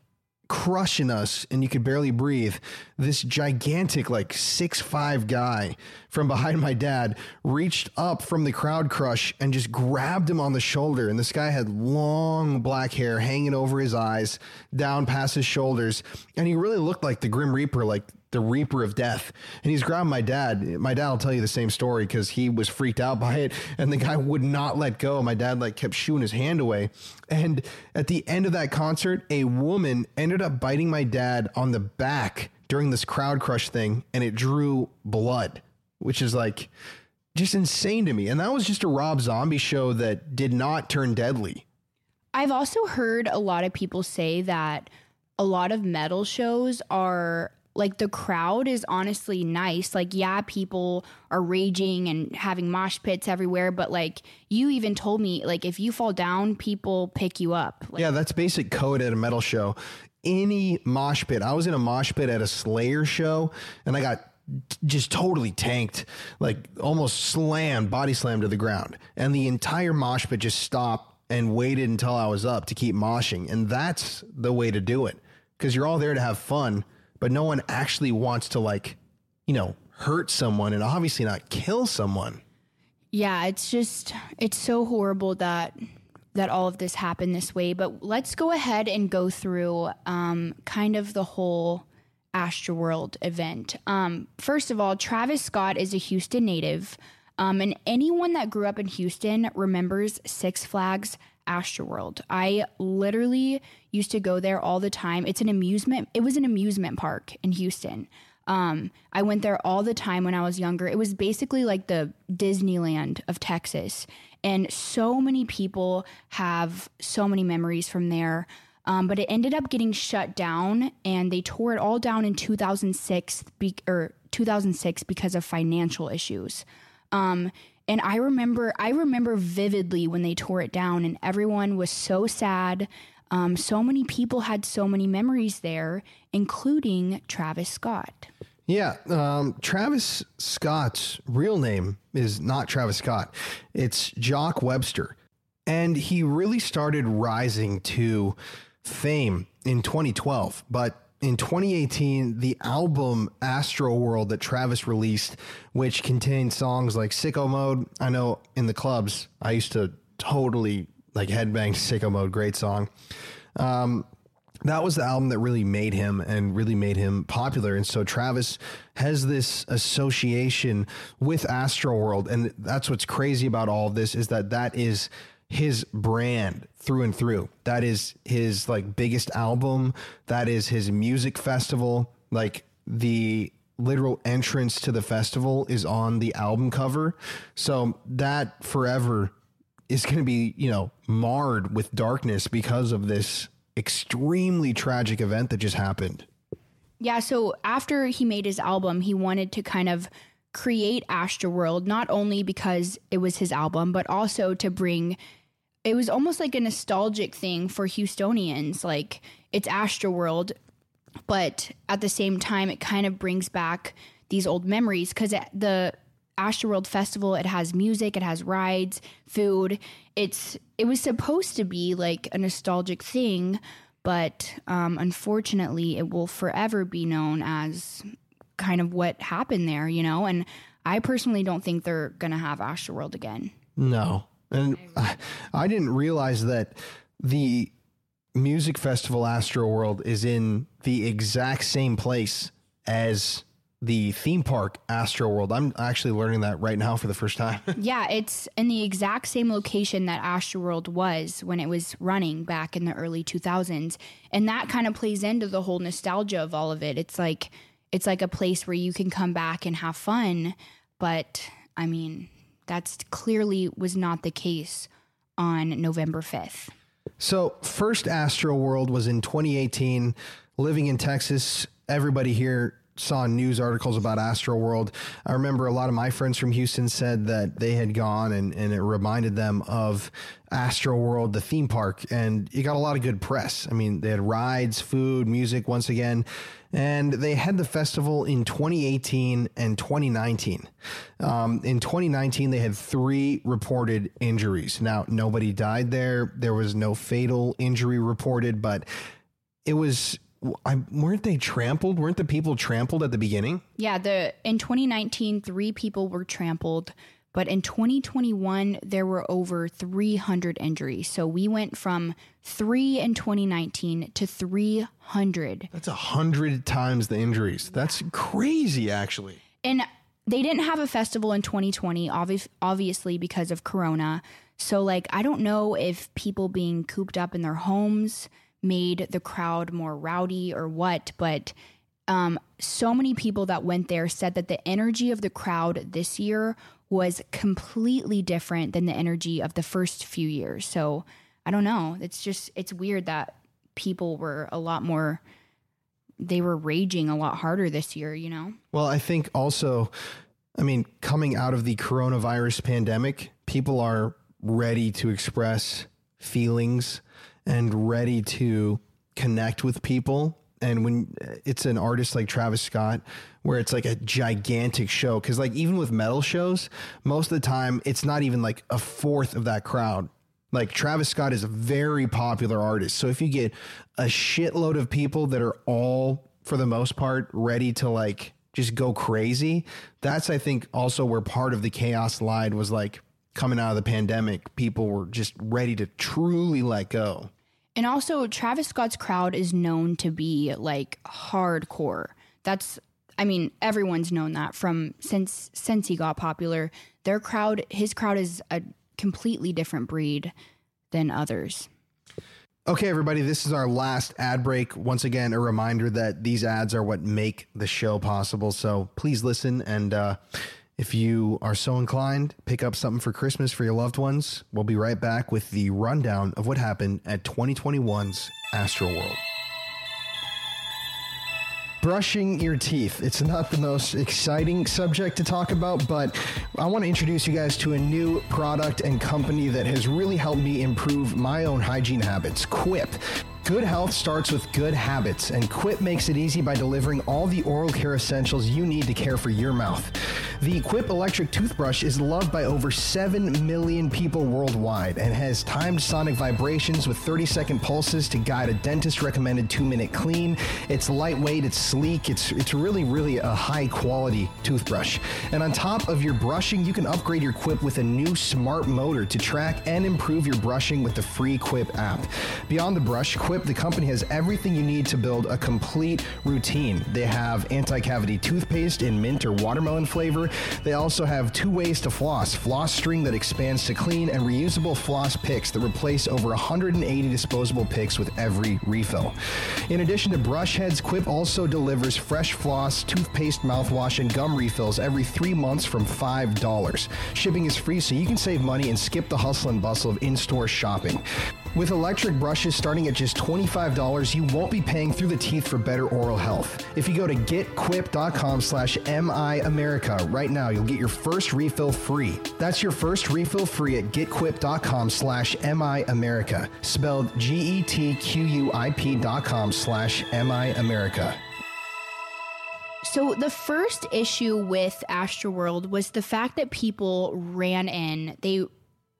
crushing us and you could barely breathe, this gigantic, like six five guy from behind my dad reached up from the crowd crush and just grabbed him on the shoulder. And this guy had long black hair hanging over his eyes, down past his shoulders. And he really looked like the Grim Reaper, like the Reaper of Death. And he's grabbed my dad. My dad will tell you the same story because he was freaked out by it. And the guy would not let go. My dad like kept shooing his hand away. And at the end of that concert, a woman ended up biting my dad on the back during this crowd crush thing and it drew blood, which is like just insane to me. And that was just a Rob Zombie show that did not turn deadly.
I've also heard a lot of people say that a lot of metal shows are like the crowd is honestly nice. Like, yeah, people are raging and having mosh pits everywhere, but like you even told me, like if you fall down, people pick you up. Like,
yeah, that's basic code at a metal show any mosh pit. I was in a mosh pit at a Slayer show and I got just totally tanked, like almost slammed, body slammed to the ground. And the entire mosh pit just stopped and waited until I was up to keep moshing. And that's the way to do it because you're all there to have fun, but no one actually wants to, like, you know, hurt someone and obviously not kill someone.
Yeah, it's just, it's so horrible that that all of this happened this way, but let's go ahead and go through um, kind of the whole Astroworld event. Um, first of all, Travis Scott is a Houston native, um, and anyone that grew up in Houston remembers Six Flags Astroworld. I literally used to go there all the time. It's an amusement. It was an amusement park in Houston. Um, I went there all the time when I was younger. It was basically like the Disneyland of Texas. And so many people have so many memories from there. Um, but it ended up getting shut down and they tore it all down in 2006 be- or 2006 because of financial issues. Um, and I remember I remember vividly when they tore it down and everyone was so sad. Um, so many people had so many memories there, including Travis Scott.
Yeah, um, Travis Scott's real name is not Travis Scott. It's Jacques Webster. And he really started rising to fame in 2012. But in 2018, the album Astroworld that Travis released, which contained songs like Sicko Mode. I know in the clubs, I used to totally like headbang Sicko Mode, great song. Um, that was the album that really made him and really made him popular. And so Travis has this association with Astroworld. and that's what's crazy about all of this is that that is his brand through and through. That is his like biggest album. That is his music festival. Like the literal entrance to the festival is on the album cover. So that forever is going to be, you know, marred with darkness because of this extremely tragic event that just happened.
Yeah, so after he made his album, he wanted to kind of create Astroworld not only because it was his album, but also to bring it was almost like a nostalgic thing for Houstonians. Like it's Astroworld, but at the same time, it kind of brings back these old memories because the Astroworld Festival it has music, it has rides, food. It's it was supposed to be like a nostalgic thing, but um, unfortunately, it will forever be known as kind of what happened there, you know. And I personally don't think they're gonna have Astroworld again.
No, and I, I didn't realize that the music festival Astroworld is in the exact same place as the theme park Astroworld. I'm actually learning that right now for the first time. [laughs]
yeah, it's in the exact same location that Astroworld was when it was running back in the early 2000s, and that kind of plays into the whole nostalgia of all of it. It's like it's like a place where you can come back and have fun, but I mean, that's clearly was not the case on November 5th.
So, first Astroworld was in 2018. Living in Texas, everybody here saw news articles about Astroworld. I remember a lot of my friends from Houston said that they had gone and, and it reminded them of Astroworld, the theme park, and it got a lot of good press. I mean, they had rides, food, music once again, and they had the festival in 2018 and 2019. Um, in 2019, they had three reported injuries. Now, nobody died there. There was no fatal injury reported, but it was I, weren't they trampled? Weren't the people trampled at the beginning?
Yeah, the in 2019, three people were trampled, but in 2021 there were over 300 injuries. So we went from three in 2019 to 300.
That's a hundred times the injuries. That's crazy, actually.
And they didn't have a festival in 2020, obvi- obviously because of Corona. So like, I don't know if people being cooped up in their homes made the crowd more rowdy or what, but um, so many people that went there said that the energy of the crowd this year was completely different than the energy of the first few years. So I don't know. It's just, it's weird that people were a lot more, they were raging a lot harder this year, you know?
Well, I think also, I mean, coming out of the coronavirus pandemic, people are ready to express feelings and ready to connect with people. And when uh, it's an artist like Travis Scott, where it's like a gigantic show, because like even with metal shows, most of the time it's not even like a fourth of that crowd. Like Travis Scott is a very popular artist. So if you get a shitload of people that are all, for the most part, ready to like just go crazy, that's, I think, also where part of the chaos lied was like coming out of the pandemic, people were just ready to truly let go.
And also, Travis Scott's crowd is known to be like hardcore. That's, I mean, everyone's known that from since since he got popular. Their crowd, his crowd, is a completely different breed than others.
Okay, everybody, this is our last ad break. Once again, a reminder that these ads are what make the show possible. So please listen and. uh if you are so inclined, pick up something for Christmas for your loved ones. We'll be right back with the rundown of what happened at 2021's Astroworld. Brushing your teeth. It's not the most exciting subject to talk about, but I want to introduce you guys to a new product and company that has really helped me improve my own hygiene habits Quip. Good health starts with good habits, and Quip makes it easy by delivering all the oral care essentials you need to care for your mouth. The Quip electric toothbrush is loved by over 7 million people worldwide and has timed sonic vibrations with 30 second pulses to guide a dentist recommended 2 minute clean. It's lightweight, it's sleek, it's it's really really a high quality toothbrush. And on top of your brushing, you can upgrade your Quip with a new smart motor to track and improve your brushing with the free Quip app. Beyond the brush, Quip the company has everything you need to build a complete routine. They have anti-cavity toothpaste in mint or watermelon flavor. They also have two ways to floss floss string that expands to clean, and reusable floss picks that replace over 180 disposable picks with every refill. In addition to brush heads, Quip also delivers fresh floss, toothpaste, mouthwash, and gum refills every three months from $5. Shipping is free, so you can save money and skip the hustle and bustle of in store shopping. With electric brushes starting at just $25, you won't be paying through the teeth for better oral health. If you go to getquip.com slash MIAmerica right now, you'll get your first refill free. That's your first refill free at getquip.com slash MIAmerica, spelled G-E-T-Q-U-I-P dot com slash MIAmerica.
So the first issue with Astroworld was the fact that people ran in. They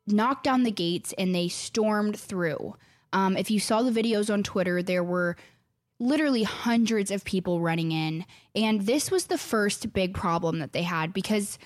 knocked down the gates and they stormed through. Um, if you saw the videos on Twitter, there were literally hundreds of people running in. And this was the first big problem that they had because,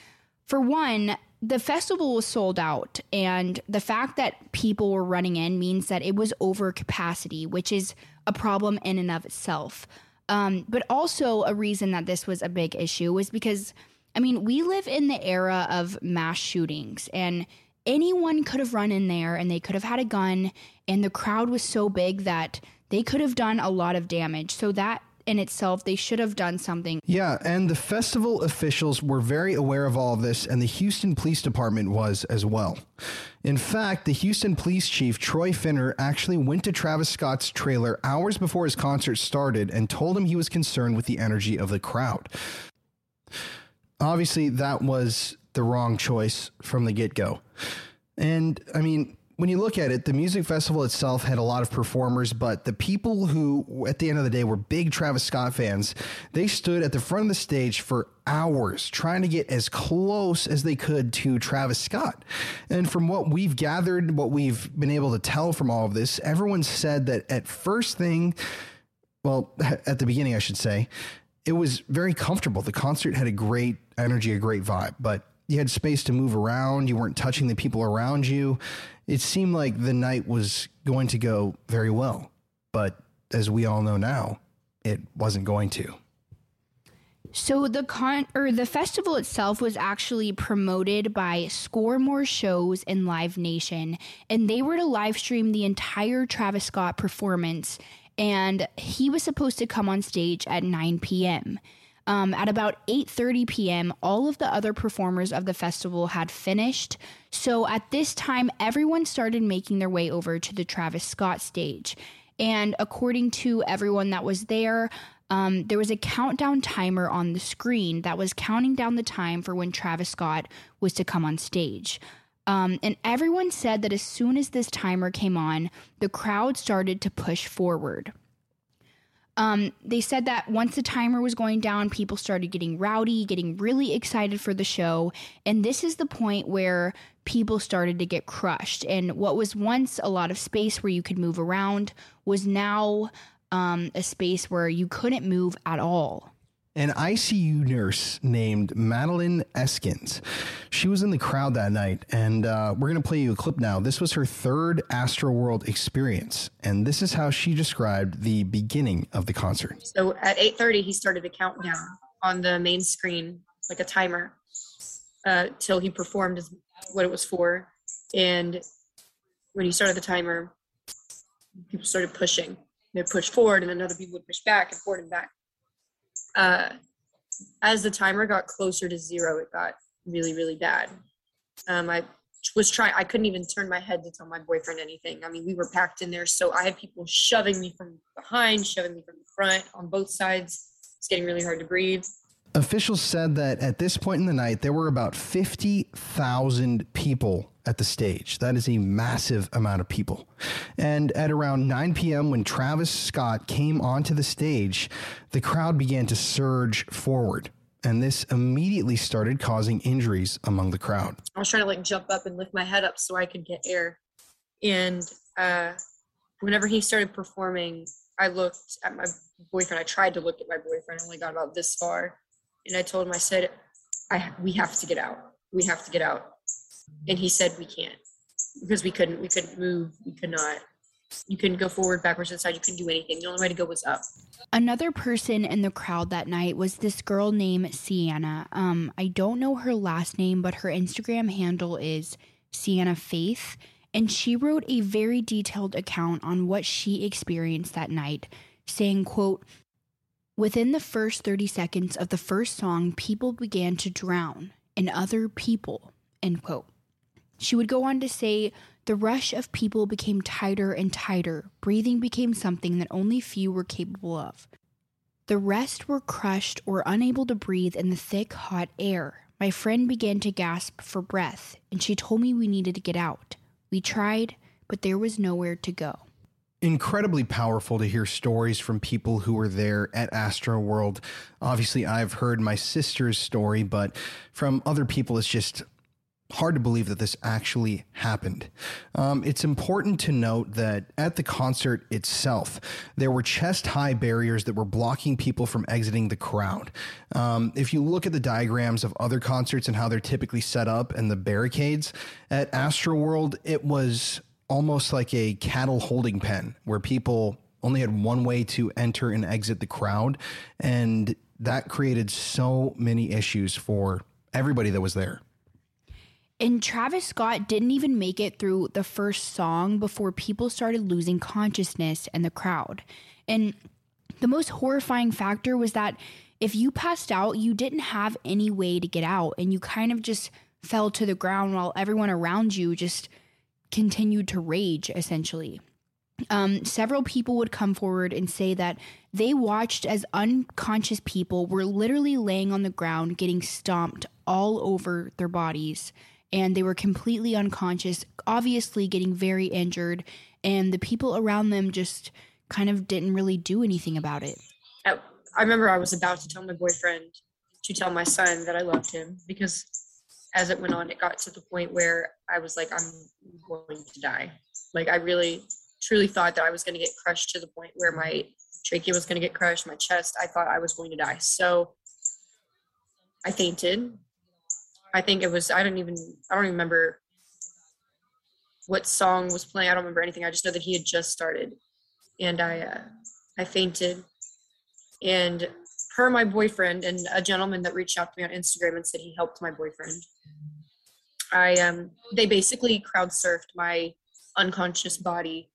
for one, the festival was sold out. And the fact that people were running in means that it was over capacity, which is a problem in and of itself. Um, but also, a reason that this was a big issue was because, I mean, we live in the era of mass shootings and anyone could have run in there and they could have had a gun and the crowd was so big that they could have done a lot of damage so that in itself they should have done something
Yeah, and the festival officials were very aware of all of this, and the Houston Police Department was as well. In fact, the Houston Police Chief, Troy Finner, actually went to Travis Scott's trailer hours before his concert started and told him he was concerned with the energy of the crowd. Obviously, that was the wrong choice from the get go. And I mean, when you look at it, the music festival itself had a lot of performers, but the people who, at the end of the day, were big Travis Scott fans, they stood at the front of the stage for hours trying to get as close as they could to Travis Scott. And from what we've gathered, what we've been able to tell from all of this, everyone said that at first thing, well, [laughs] at the beginning, I should say, it was very comfortable. The concert had a great energy, a great vibe, but you had space to move around. You weren't touching the people around you. It seemed like the night was going to go very well. But as we all know now, it wasn't going to.
So the con or the festival itself was actually promoted by ScoreMore Shows and Live Nation, and they were to live stream the entire Travis Scott performance, and he was supposed to come on stage at 9 p.m. Um, at about 8:30 p.m., all of the other performers of the festival had finished. So at this time, everyone started making their way over to the Travis Scott stage. And according to everyone that was there, um, there was a countdown timer on the screen that was counting down the time for when Travis Scott was to come on stage. Um, and everyone said that as soon as this timer came on, the crowd started to push forward. Um, they said that once the timer was going down, people started getting rowdy, getting really excited for the show. And this is the point where people started to get crushed. And what was once a lot of space where you could move around was now um, a space where you couldn't move at all
an ICU nurse named Madeline Eskins. She was in the crowd that night, and uh, we're going to play you a clip now. This was her third Astroworld experience, and this is how she described the beginning of the concert.
So at 8:30, he started a countdown on the main screen, like a timer, uh, till he performed what it was for. And when he started the timer, people started pushing. They'd push forward, and then other people would push back and forward and back uh, as the timer got closer to zero, it got really, really bad. Um, I was trying, I couldn't even turn my head to tell my boyfriend anything. I mean, we were packed in there. So I had people shoving me from behind, shoving me from the front on both sides. It's getting really hard to breathe.
Officials said that at this point in the night, there were about 50,000 people at the stage. That is a massive amount of people. And at around 9 p.m., when Travis Scott came onto the stage, the crowd began to surge forward. and this immediately started causing injuries among the crowd.
I was trying to like jump up and lift my head up so I could get air. And uh, whenever he started performing, I looked at my boyfriend. I tried to look at my boyfriend. Only got about this far, and I told him, I said, "I we have to get out. We have to get out." And he said, "We can't because we couldn't. We couldn't move. We could not. You couldn't go forward, backwards, inside. You couldn't do anything. The only way to go was up."
Another person in the crowd that night was this girl named Sienna. Um, I don't know her last name, but her Instagram handle is Sienna Faith and she wrote a very detailed account on what she experienced that night, saying, quote, Within the first 30 seconds of the first song, people began to drown and other people, end quote. She would go on to say, the rush of people became tighter and tighter. Breathing became something that only few were capable of. The rest were crushed or unable to breathe in the thick, hot air. My friend began to gasp for breath, and she told me we needed to get out. We tried, but there was nowhere to go.
Incredibly powerful to hear stories from people who were there at Astroworld. Obviously, I've heard my sister's story, but from other people, it's just hard to believe that this actually happened. Um, it's important to note that at the concert itself, there were chest high barriers that were blocking people from exiting the crowd. Um, if you look at the diagrams of other concerts and how they're typically set up and the barricades at Astroworld, it was almost like a cattle holding pen where people only had one way to enter and exit the crowd. And that created so many issues for everybody that was there.
And Travis Scott didn't even make it through the first song before people started losing consciousness in the crowd. And the most horrifying factor was that if you passed out, you didn't have any way to get out and you kind of just fell to the ground while everyone around you just continued to rage, essentially. Um, several people would come forward and say that they watched as unconscious people were literally laying on the ground, getting stomped all over their bodies and they were completely unconscious, obviously getting very injured, and the people around them just kind of didn't really do anything about it.
I remember I was about to tell my boyfriend to tell my son that I loved him because as it went on, it got to the point where I was like, I'm going to die. Like, I really, truly thought that I was going to get crushed to the point where my trachea was going to get crushed, my chest. I thought I was going to die. So I fainted I think it was I don't even I don't even remember what song was playing. I don't remember anything. I just know that he had just started, and I uh, I fainted. And per my boyfriend and a gentleman that reached out to me on Instagram and said he helped my boyfriend. I um they basically crowd surfed my unconscious body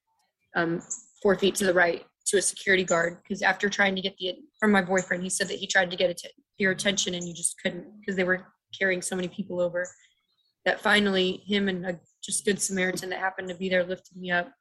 um four feet to the right to a security guard because after trying to get the from my boyfriend he said that he tried to get it your attention and you just couldn't because they were carrying so many people over that finally him and a just good Samaritan that happened to be there lifted me up.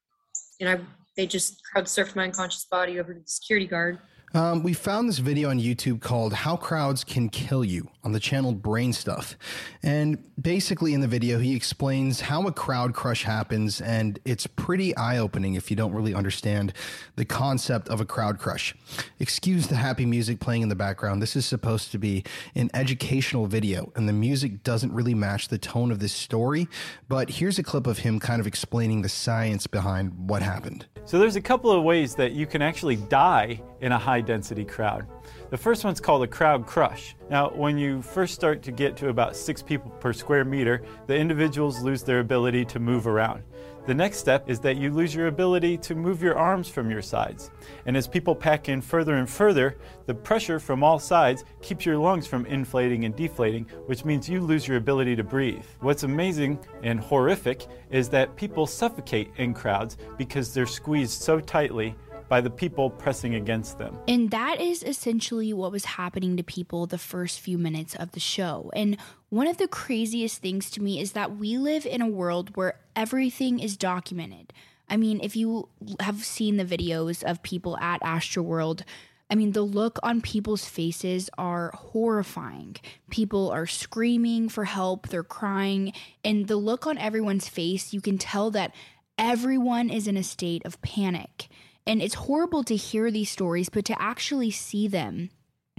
And I they just crowd surfed my unconscious body over to the security guard
um, we found this video on YouTube called How Crowds Can Kill You on the channel BrainStuff. And basically, in the video, he explains how a crowd crush happens, and it's pretty eye opening if you don't really understand the concept of a crowd crush. Excuse the happy music playing in the background. This is supposed to be an educational video, and the music doesn't really match the tone of this story. But here's a clip of him kind of explaining the science behind what happened.
So, there's a couple of ways that you can actually die in a high density crowd. The first one's called a crowd crush. Now, when you first start to get to about six people per square meter, the individuals lose their ability to move around. The next step is that you lose your ability to move your arms from your sides. And as people pack in further and further, the pressure from all sides keeps your lungs from inflating and deflating, which means you lose your ability to breathe. What's amazing and horrific is that people suffocate in crowds because they're squeezed so tightly by the people pressing against them.
And that is essentially what was happening to people the first few minutes of the show. And one of the craziest things to me is that we live in a world where everything is documented. I mean, if you have seen the videos of people at Astroworld, I mean, the look on people's faces are horrifying. People are screaming for help, they're crying, and the look on everyone's face, you can tell that everyone is in a state of panic. And it's horrible to hear these stories, but to actually see them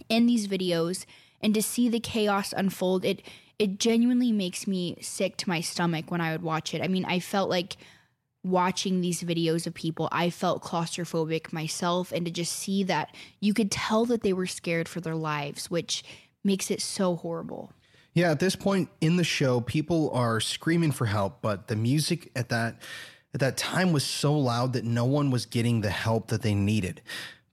in these videos and to see the chaos unfold, it it genuinely makes me sick to my stomach when I would watch it. I mean, I felt like watching these videos of people, I felt claustrophobic myself, and to just see that you could tell that they were scared for their lives, which makes it so horrible.
Yeah, at this point in the show, people are screaming for help, but the music at that at that time was so loud that no one was getting the help that they needed.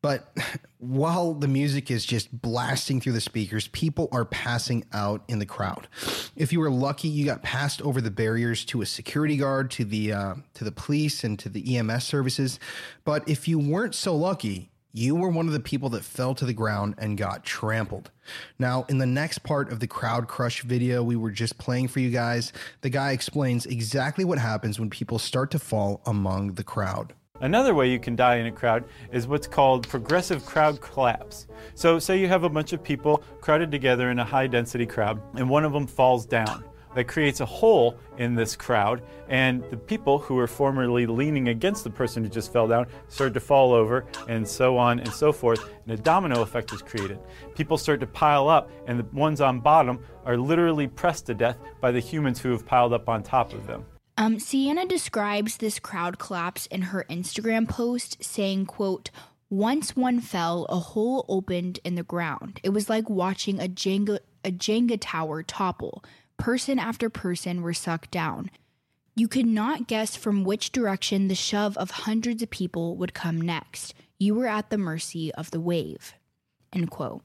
But [laughs] while the music is just blasting through the speakers, people are passing out in the crowd. If you were lucky, you got passed over the barriers to a security guard, to the uh, to the police, and to the EMS services. But if you weren't so lucky, you were one of the people that fell to the ground and got trampled. Now, in the next part of the crowd crush video we were just playing for you guys, the guy explains exactly what happens when people start to fall among the crowd.
Another way you can die in a crowd is what's called progressive crowd collapse. So, say you have a bunch of people crowded together in a high density crowd, and one of them falls down. That creates a hole in this crowd, and the people who were formerly leaning against the person who just fell down start to fall over, and so on and so forth, and a domino effect is created. People start to pile up, and the ones on bottom are literally pressed to death by the humans who have piled up on top of them.
Um, Sienna describes this crowd collapse in her Instagram post, saying, quote, once one fell, a hole opened in the ground. It was like watching a Jenga, a Jenga tower topple. Person after person were sucked down. You could not guess from which direction the shove of hundreds of people would come next. You were at the mercy of the wave. End quote.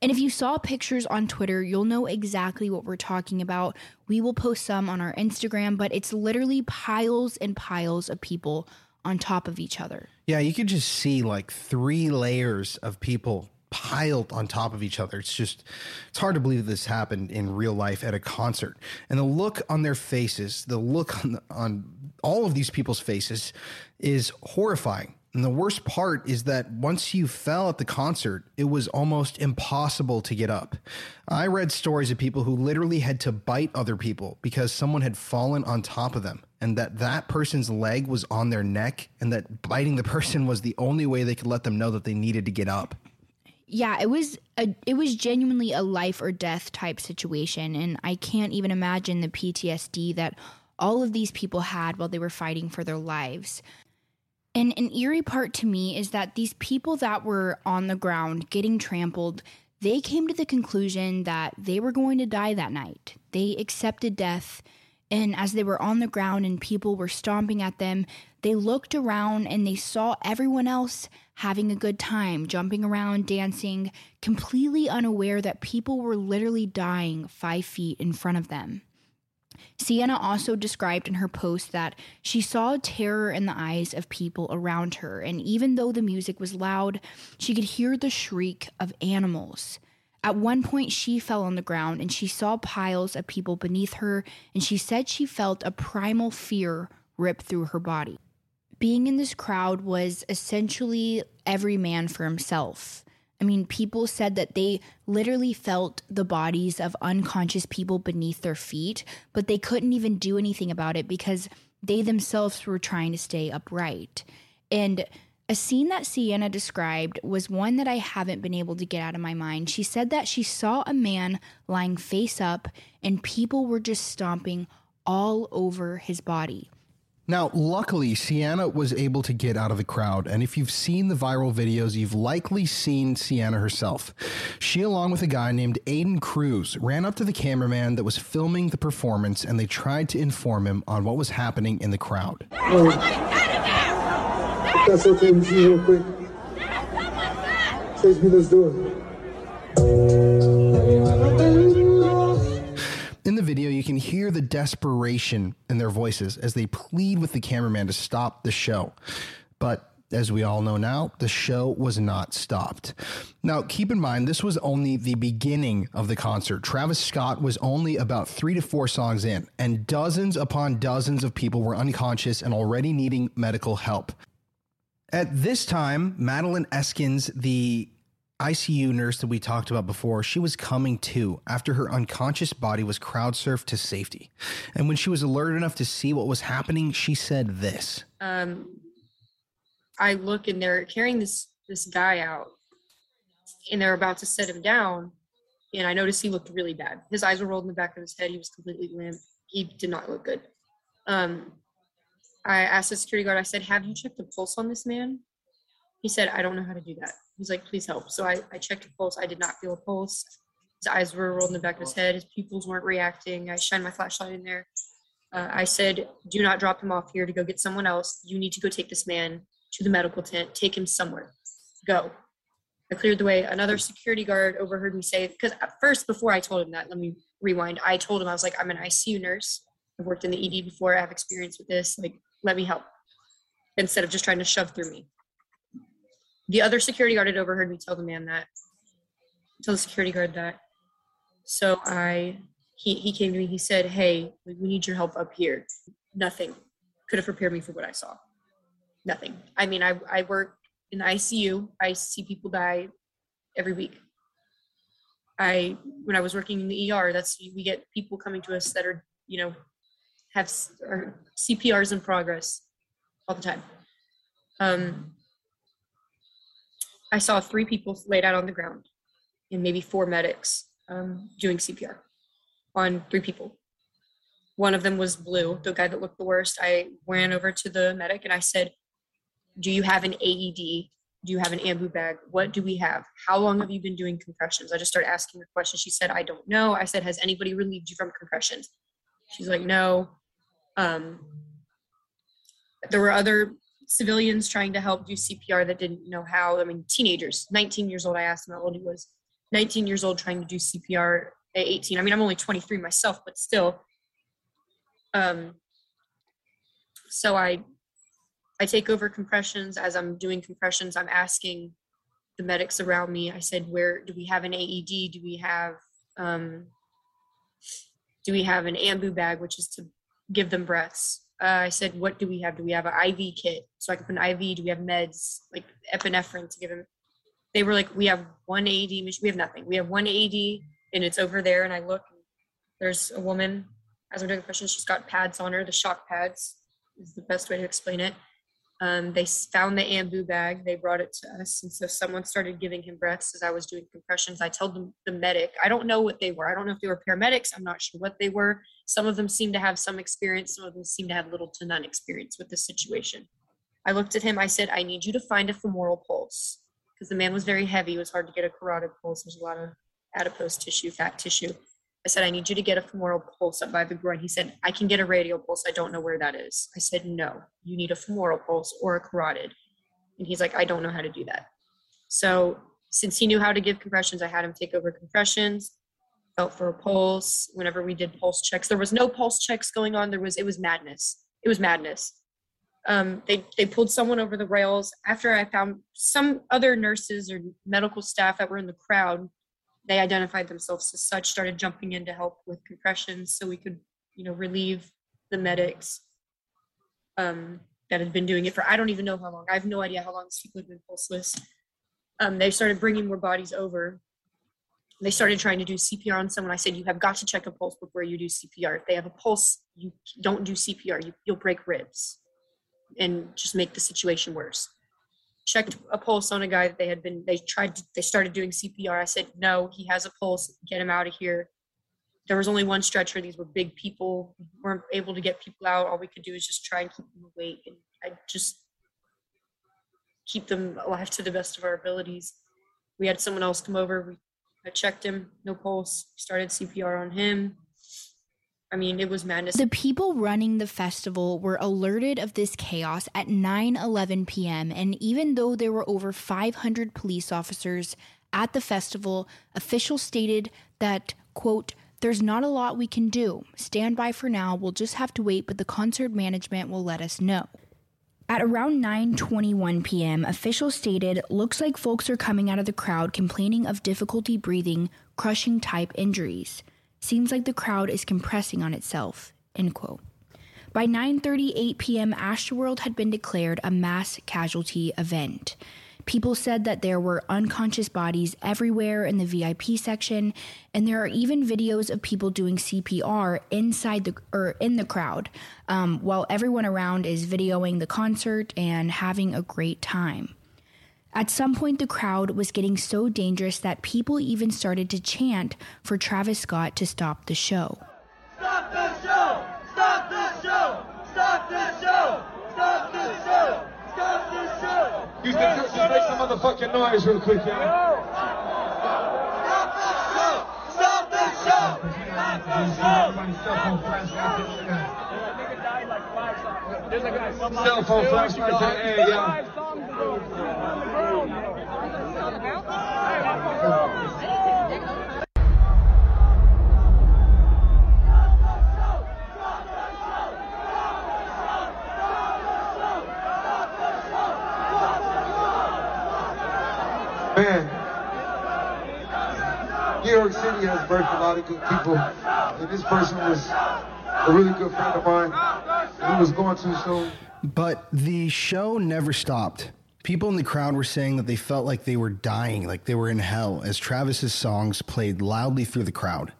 And if you saw pictures on Twitter, you'll know exactly what we're talking about. We will post some on our Instagram, but it's literally piles and piles of people on top of each other.
Yeah, you could just see like three layers of people piled on top of each other. It's just, it's hard to believe this happened in real life at a concert. And the look on their faces, the look on, on all of these people's faces is horrifying. And the worst part is that once you fell at the concert, it was almost impossible to get up. I read stories of people who literally had to bite other people because someone had fallen on top of them and that that person's leg was on their neck and that biting the [laughs] person was the only way they could let them know that they needed to get up.
Yeah, it was a it was genuinely a life or death type situation and I can't even imagine the PTSD that all of these people had while they were fighting for their lives. And an eerie part to me is that these people that were on the ground getting trampled, they came to the conclusion that they were going to die that night. They accepted death. And as they were on the ground and people were stomping at them, they looked around and they saw everyone else having a good time, jumping around, dancing, completely unaware that people were literally dying five feet in front of them. Sienna also described in her post that she saw terror in the eyes of people around her, and even though the music was loud, she could hear the shriek of animals. At one point, she fell on the ground and she saw piles of people beneath her, and she said she felt a primal fear rip through her body. Being in this crowd was essentially every man for himself. I mean, people said that they literally felt the bodies of unconscious people beneath their feet, but they couldn't even do anything about it because they themselves were trying to stay upright. And a scene that Sienna described was one that I haven't been able to get out of my mind. She said that she saw a man lying face up and people were just stomping all over his body.
Now, luckily, Sienna was able to get out of the crowd, and if you've seen the viral videos, you've likely seen Sienna herself. She, along with a guy named Aiden Cruz, ran up to the cameraman that was filming the performance, and they tried to inform him on what was happening in the crowd.
That's okay real quick. Me this door.
Video, you can hear the desperation in their voices as they plead with the cameraman to stop the show. But as we all know now, the show was not stopped. Now, keep in mind, this was only the beginning of the concert. Travis Scott was only about three to four songs in, and dozens upon dozens of people were unconscious and already needing medical help. At this time, Madeline Eskins, the ICU nurse that we talked about before, she was coming to after her unconscious body was crowd surfed to safety. And when she was alert enough to see what was happening, she said this.
Um, I look and they're carrying this this guy out, and they're about to set him down, and I noticed he looked really bad. His eyes were rolled in the back of his head. He was completely limp. He did not look good. Um, I asked the security guard, I said, Have you checked the pulse on this man? He said, I don't know how to do that. He's like, Please help. So I, I checked the pulse. I did not feel a pulse. His eyes were rolled in the back of his head. His pupils weren't reacting. I shined my flashlight in there. Uh, I said, Do not drop him off here to go get someone else. You need to go take this man to the medical tent, take him somewhere. Go. I cleared the way. Another security guard overheard me say, because at first, before I told him that, let me rewind. I told him, I was like, I'm an ICU nurse. I've worked in the ED before. I have experience with this. Like, let me help. Instead of just trying to shove through me. The other security guard had overheard me tell the man that, tell the security guard that. So I, he, he came to me, he said, Hey, we need your help up here. Nothing could have prepared me for what I saw. Nothing. I mean, I, I work in the ICU. I see people die every week. I when I was working in the ER, that's we get people coming to us that are you know have CPRs in progress all the time. Um, I saw three people laid out on the ground, and maybe four medics um, doing CPR on three people. One of them was Blue, the guy that looked the worst. I ran over to the medic and I said, do you have an AED? Do you have an ambu bag? What do we have? How long have you been doing compressions? I just started asking her questions. She said, I don't know. I said, Has anybody relieved you from compressions? She's like, No. Um, there were other civilians trying to help do CPR that didn't know how. I mean, teenagers, 19 years old. I asked him how old he was. 19 years old trying to do CPR at 18. I mean, I'm only 23 myself, but still. Um, so I I take over compressions. As I'm doing compressions, I'm asking the medics around me. I said, "Where do we have an AED? Do we have um, do we have an ambu bag, which is to give them breaths?" Uh, I said, "What do we have? Do we have an IV kit so I can put an IV? Do we have meds like epinephrine to give them?" They were like, "We have one AED. We have nothing. We have one AED, and it's over there." And I look, there's a woman as I'm doing compressions. She's got pads on her. The shock pads is the best way to explain it um, they found the ambu bag. They brought it to us. And so someone started giving him breaths as I was doing compressions. I told them the medic, I don't know what they were. I don't know if they were paramedics. I'm not sure what they were. Some of them seemed to have some experience. Some of them seemed to have little to none experience with the situation. I looked at him. I said, I need you to find a femoral pulse because the man was very heavy. It was hard to get a carotid pulse. There's a lot of adipose tissue, fat tissue. I said, I need you to get a femoral pulse up by the groin. He said, I can get a radial pulse. I don't know where that is. I said, No, you need a femoral pulse or a carotid. And he's like, I don't know how to do that. So, since he knew how to give compressions, I had him take over compressions, felt for a pulse. Whenever we did pulse checks, there was no pulse checks going on. There was, it was madness. It was madness. Um, they, they pulled someone over the rails after I found some other nurses or medical staff that were in the crowd they identified themselves as such, started jumping in to help with compressions so we could, you know, relieve the medics um, that had been doing it for I don't even know how long. I have no idea how long these people had been pulseless. Um, they started bringing more bodies over. They started trying to do CPR on someone. I said, "You have got to check a pulse before you do CPR. If they have a pulse, you don't do CPR. You, you'll break ribs, and just make the situation worse." Checked a pulse on a guy that they had been they tried to, they started doing cpr i said no he has a pulse. Get him out of here. There was only one stretcher. These were big people. We weren't able to get people out. All we could do is just try and keep them awake and i just keep them alive to the best of our abilities. We had someone else come over. We I checked him. No pulse. Started cpr on him I mean, it was madness.
The people running the festival were alerted of this chaos at 9 11 p.m. And even though there were over 500 police officers at the festival, officials stated that, quote, there's not a lot we can do. Stand by for now. We'll just have to wait, but the concert management will let us know. At around 9:21 p.m., officials stated, "Looks like folks are coming out of the crowd complaining of difficulty breathing, crushing type injuries." Seems like the crowd is compressing on itself. End quote. By 9:38 p.m., Astroworld had been declared a mass casualty event. People said that there were unconscious bodies everywhere in the VIP section, and there are even videos of people doing CPR inside the or in the crowd, um, while everyone around is videoing the concert and having a great time. At some point, the crowd was getting so dangerous that people even started to chant for Travis Scott to stop the show.
Stop the show! Stop the show! Stop the show! Stop the show! Stop the show!
Houston, just make some motherfucking noise real quick, y'all.
Stop the show! Stop the show! Stop the show!
Cell phone flash right to the air, y'all. Man, New York City has birthed a lot of good people, and this person was a really good friend of mine. He was going too soon.
But the show never stopped. People in the crowd were saying that they felt like they were dying, like they were in hell, as Travis's songs played loudly through the crowd.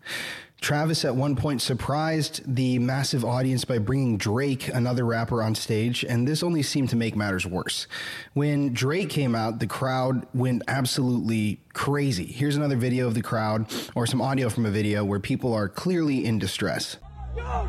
Travis at one point surprised the massive audience by bringing Drake, another rapper, on stage, and this only seemed to make matters worse. When Drake came out, the crowd went absolutely crazy. Here's another video of the crowd, or some audio from a video where people are clearly in distress.
Yo,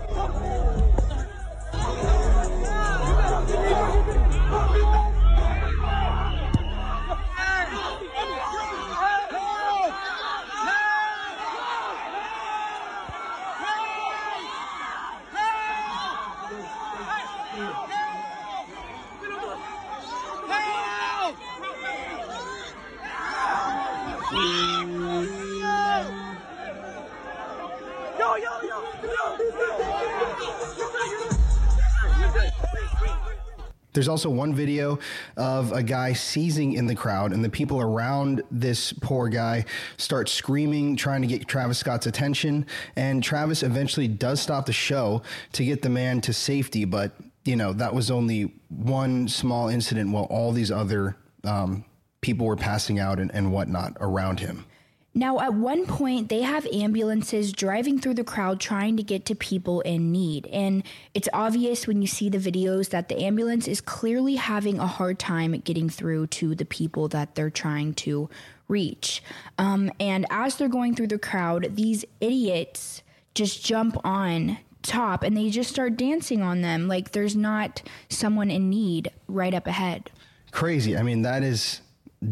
There's also one video of a guy seizing in the crowd, and the people around this poor guy start screaming, trying to get Travis Scott's attention. And Travis eventually does stop the show to get the man to safety, but you know that was only one small incident while all these other um, people were passing out and, and whatnot around him.
Now, at one point, they have ambulances driving through the crowd trying to get to people in need. And it's obvious when you see the videos that the ambulance is clearly having a hard time getting through to the people that they're trying to reach. Um, and as they're going through the crowd, these idiots just jump on top and they just start dancing on them like there's not someone in need right up ahead.
crazy. I mean, that is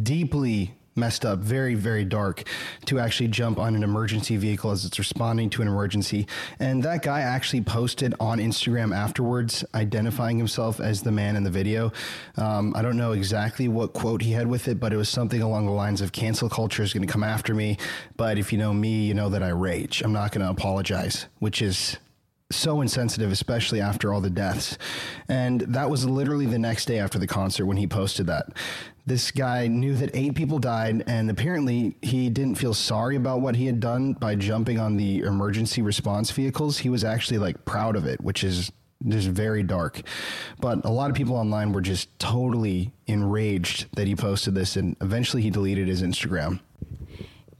deeply messed up, very, very dark to actually jump on an emergency vehicle as it's responding to an emergency. And that guy actually posted on Instagram afterwards, identifying himself as the man in the video. Um, I don't know exactly what quote he had with it, but it was something along the lines of cancel culture is going to come after me. But if you know me, you know that I rage. I'm not going to apologize, which is so insensitive, especially after all the deaths. And that was literally the next day after the concert when he posted that. This guy knew that eight people died, and apparently he didn't feel sorry about what he had done by jumping on the emergency response vehicles. He was actually like proud of it, which is just very dark. But a lot of people online were just totally enraged that he posted this, and eventually he deleted his Instagram.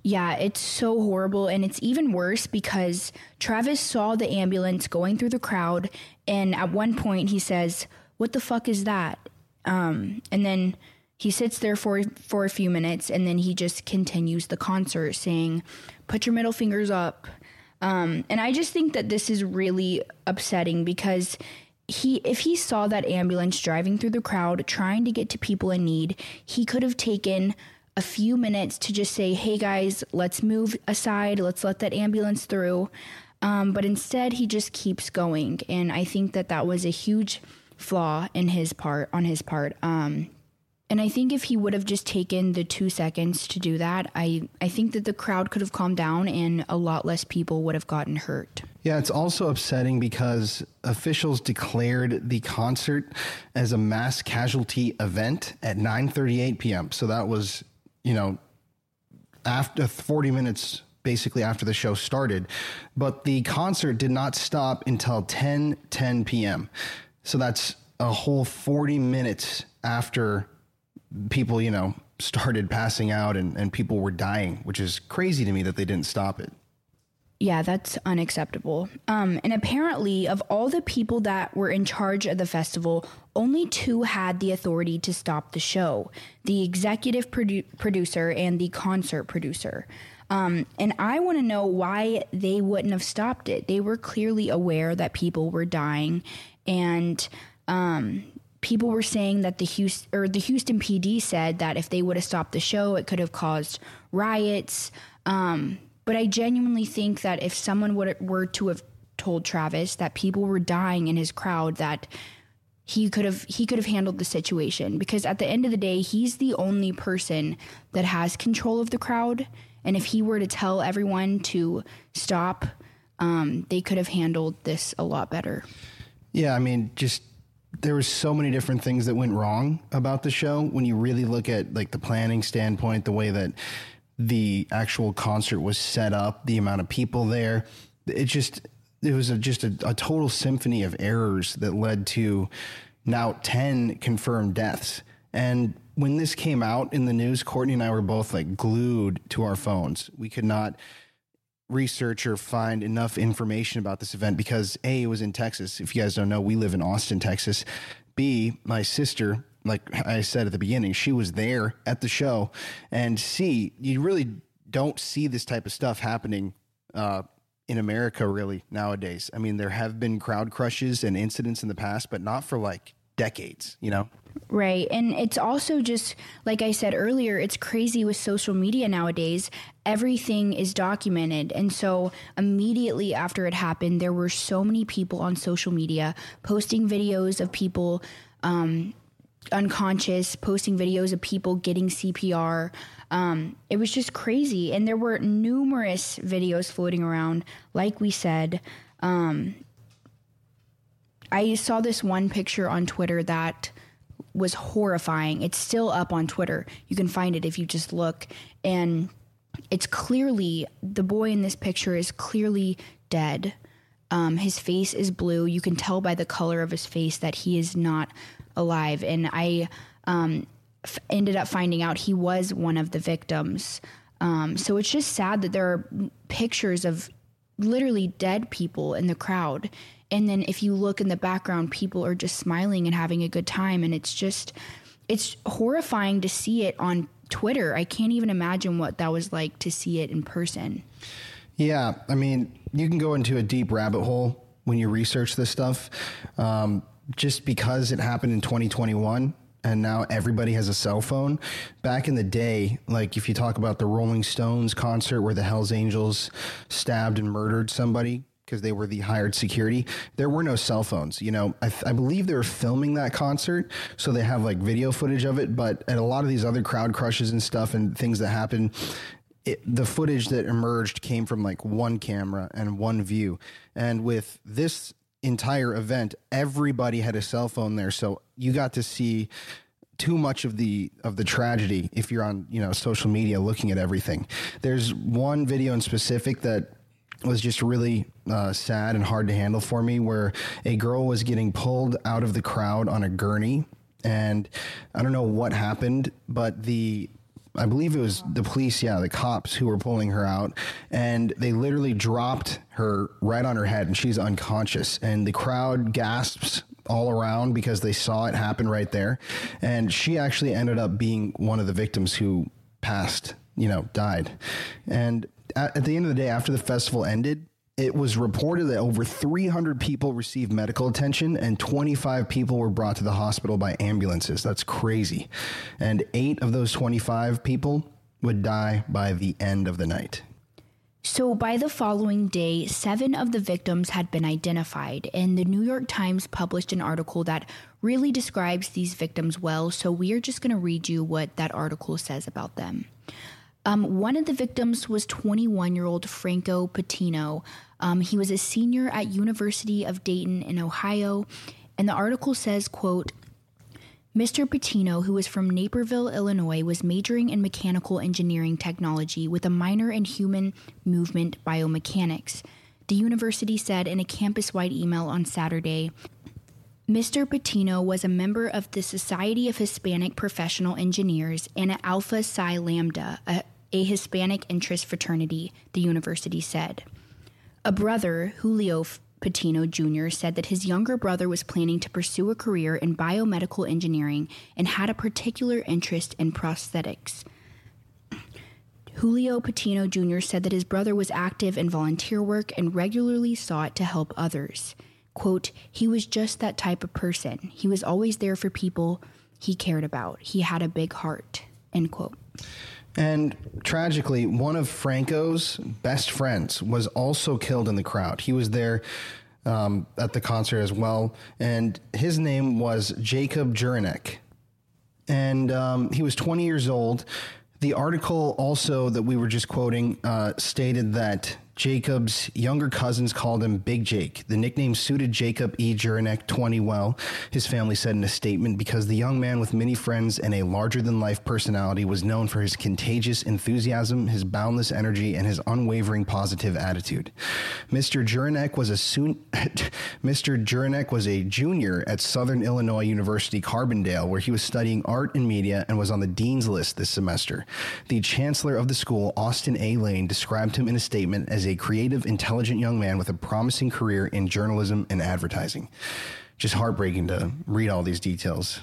Yeah, it's so horrible. And it's even worse because Travis saw the ambulance going through the crowd. And at one point, he says, What the fuck is that? Um, and then he sits there for, for a few minutes and then he just continues the concert saying, Put your middle fingers up. Um, and I just think that this is really upsetting because he if he saw that ambulance driving through the crowd trying to get to people in need, he could have taken a few minutes to just say, "Hey guys, let's move aside. Let's let that ambulance through." Um, but instead, he just keeps going, and I think that that was a huge flaw in his part on his part. Um, and I think if he would have just taken the two seconds to do that, I, I think that the crowd could have calmed down and a lot less people would have gotten hurt.
Yeah, it's also upsetting because officials declared the concert as a mass casualty event at 9:38 p.m. So that was, you know, after 40 minutes basically after the show started. But the concert did not stop until 10 10 p.m. So that's a whole 40 minutes after people, you know, started passing out and, and people were dying, which is crazy to me that they didn't stop it.
Yeah, that's unacceptable. Um, and apparently, of all the people that were in charge of the festival, only two had the authority to stop the show the executive produ- producer and the concert producer. Um, and I want to know why they wouldn't have stopped it. They were clearly aware that people were dying, and um, people were saying that the Houston or the Houston PD said that if they would have stopped the show, it could have caused riots. Um, but I genuinely think that if someone would were to have told Travis that people were dying in his crowd, that he could have he could have handled the situation because at the end of the day, he's the only person that has control of the crowd. And if he were to tell everyone to stop, um, they could have handled this a lot better.
Yeah, I mean, just there was so many different things that went wrong about the show when you really look at like the planning standpoint, the way that the actual concert was set up, the amount of people there. It just it was a, just a, a total symphony of errors that led to now 10 confirmed deaths. And when this came out in the news, Courtney and I were both like glued to our phones. We could not research or find enough information about this event because A, it was in Texas. If you guys don't know, we live in Austin, Texas. B, my sister like I said at the beginning, she was there at the show. And C, you really don't see this type of stuff happening uh, in America really nowadays. I mean, there have been crowd crushes and incidents in the past, but not for like decades, you know?
Right. And it's also just, like I said earlier, it's crazy with social media nowadays. Everything is documented. And so immediately after it happened, there were so many people on social media posting videos of people um, unconscious, posting videos of people getting CPR. Um, it was just crazy. And there were numerous videos floating around, like we said. Um, I saw this one picture on Twitter that was horrifying. It's still up on Twitter. You can find it if you just look. And it's clearly, the boy in this picture is clearly dead. Um, his face is blue. You can tell by the color of his face that he is not alive. And I um, f- ended up finding out he was one of the victims. Um, so it's just sad that there are pictures of literally dead people in the crowd. And then if you look in the background, people are just smiling and having a good time. And it's just, it's horrifying to see it on Twitter. I can't even imagine what that was like to see it in person.
Yeah. I mean, you can go into a deep rabbit hole when you research this stuff. Um, just because it happened in 2021 and now everybody has a cell phone. Back in the day, like if you talk about the Rolling Stones concert where the Hells Angels stabbed and murdered somebody because they were the hired security, there were no cell phones. You know, I, I, believe they were filming that concert, so they have like video footage of it. But at a lot of these other crowd crushes and stuff and things that happen, it, the footage that emerged came from like one camera and one view. And with this entire event, everybody had a cell phone there, so you got to see too much of the of the tragedy if you're on you know social media looking at everything. There's one video in specific that was just really uh, sad and hard to handle for me, where a girl was getting pulled out of the crowd on a gurney, and I don't know what happened, but the I believe it was the police, yeah, the cops who were pulling her out, and they literally dropped her right on her head, and she's unconscious. And the crowd gasps all around because they saw it happen right there. And she actually ended up being one of the victims who passed, you know, died. And at, the end of the day, after the festival ended, it was reported that over 300 people received medical attention and 25 people were brought to the hospital by ambulances. That's crazy. And eight of those 25 people would die by the end of the night.
So, by the following day, seven of the victims had been identified, and the New York Times published an article that really describes these victims well. So, we are just going to read you what that article says about them. Um, one of the victims was 21 year old Franco Patino. Um, he was a senior at University of Dayton in Ohio, and the article says, quote, Mr. Patino, who was from Naperville, Illinois, was majoring in mechanical engineering technology with a minor in human movement biomechanics. The university said in a campus wide email on Saturday Mr. Patino was a member of the Society of Hispanic Professional Engineers and Alpha Psi Lambda, a, a Hispanic interest fraternity, the university said. A brother, Julio Patino Jr., said that his younger brother was planning to pursue a career in biomedical engineering and had a particular interest in prosthetics. Julio Patino Jr. said that his brother was active in volunteer work and regularly sought to help others. Quote, he was just that type of person. He was always there for people he cared about. He had a big heart. End quote.
And tragically, one of Franco's best friends was also killed in the crowd. He was there um, at the concert as well, and his name was Jacob Jurinek. And um, he was 20 years old. The article also that we were just quoting uh, stated that Jacob's younger cousins called him Big Jake. The nickname suited Jacob E. Jurinek 20 well, his family said in a statement, because the young man with many friends and a larger than life personality was known for his contagious enthusiasm, his boundless energy, and his unwavering positive attitude. Mr. Jurinek was a soon [laughs] Mr. Jurinek was a junior at Southern Illinois University Carbondale, where he was studying art and media and was on the dean's list this semester. The chancellor of the school, Austin A. Lane, described him in a statement as a creative, intelligent young man with a promising career in journalism and advertising. Just heartbreaking to read all these details.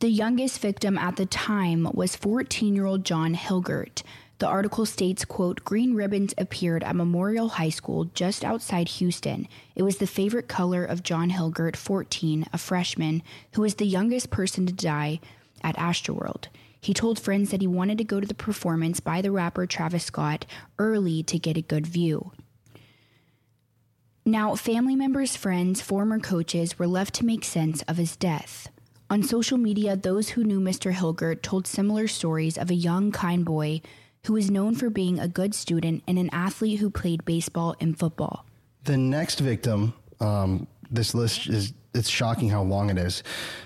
The youngest victim at the time was 14-year-old John Hilgert. The article states, quote, green ribbons appeared at Memorial High School just outside Houston. It was the favorite color of John Hilgert, 14, a freshman, who was the youngest person to die at Astroworld. He told friends that he wanted to go to the performance by the rapper Travis Scott early to get a good view. Now, family members, friends, former coaches were left to make sense of his death. On social media, those who knew Mr. Hilgert told similar stories of a young, kind boy who was known for being a good student and an athlete who played baseball and football.
The next victim, um, this list is it's shocking how long it is,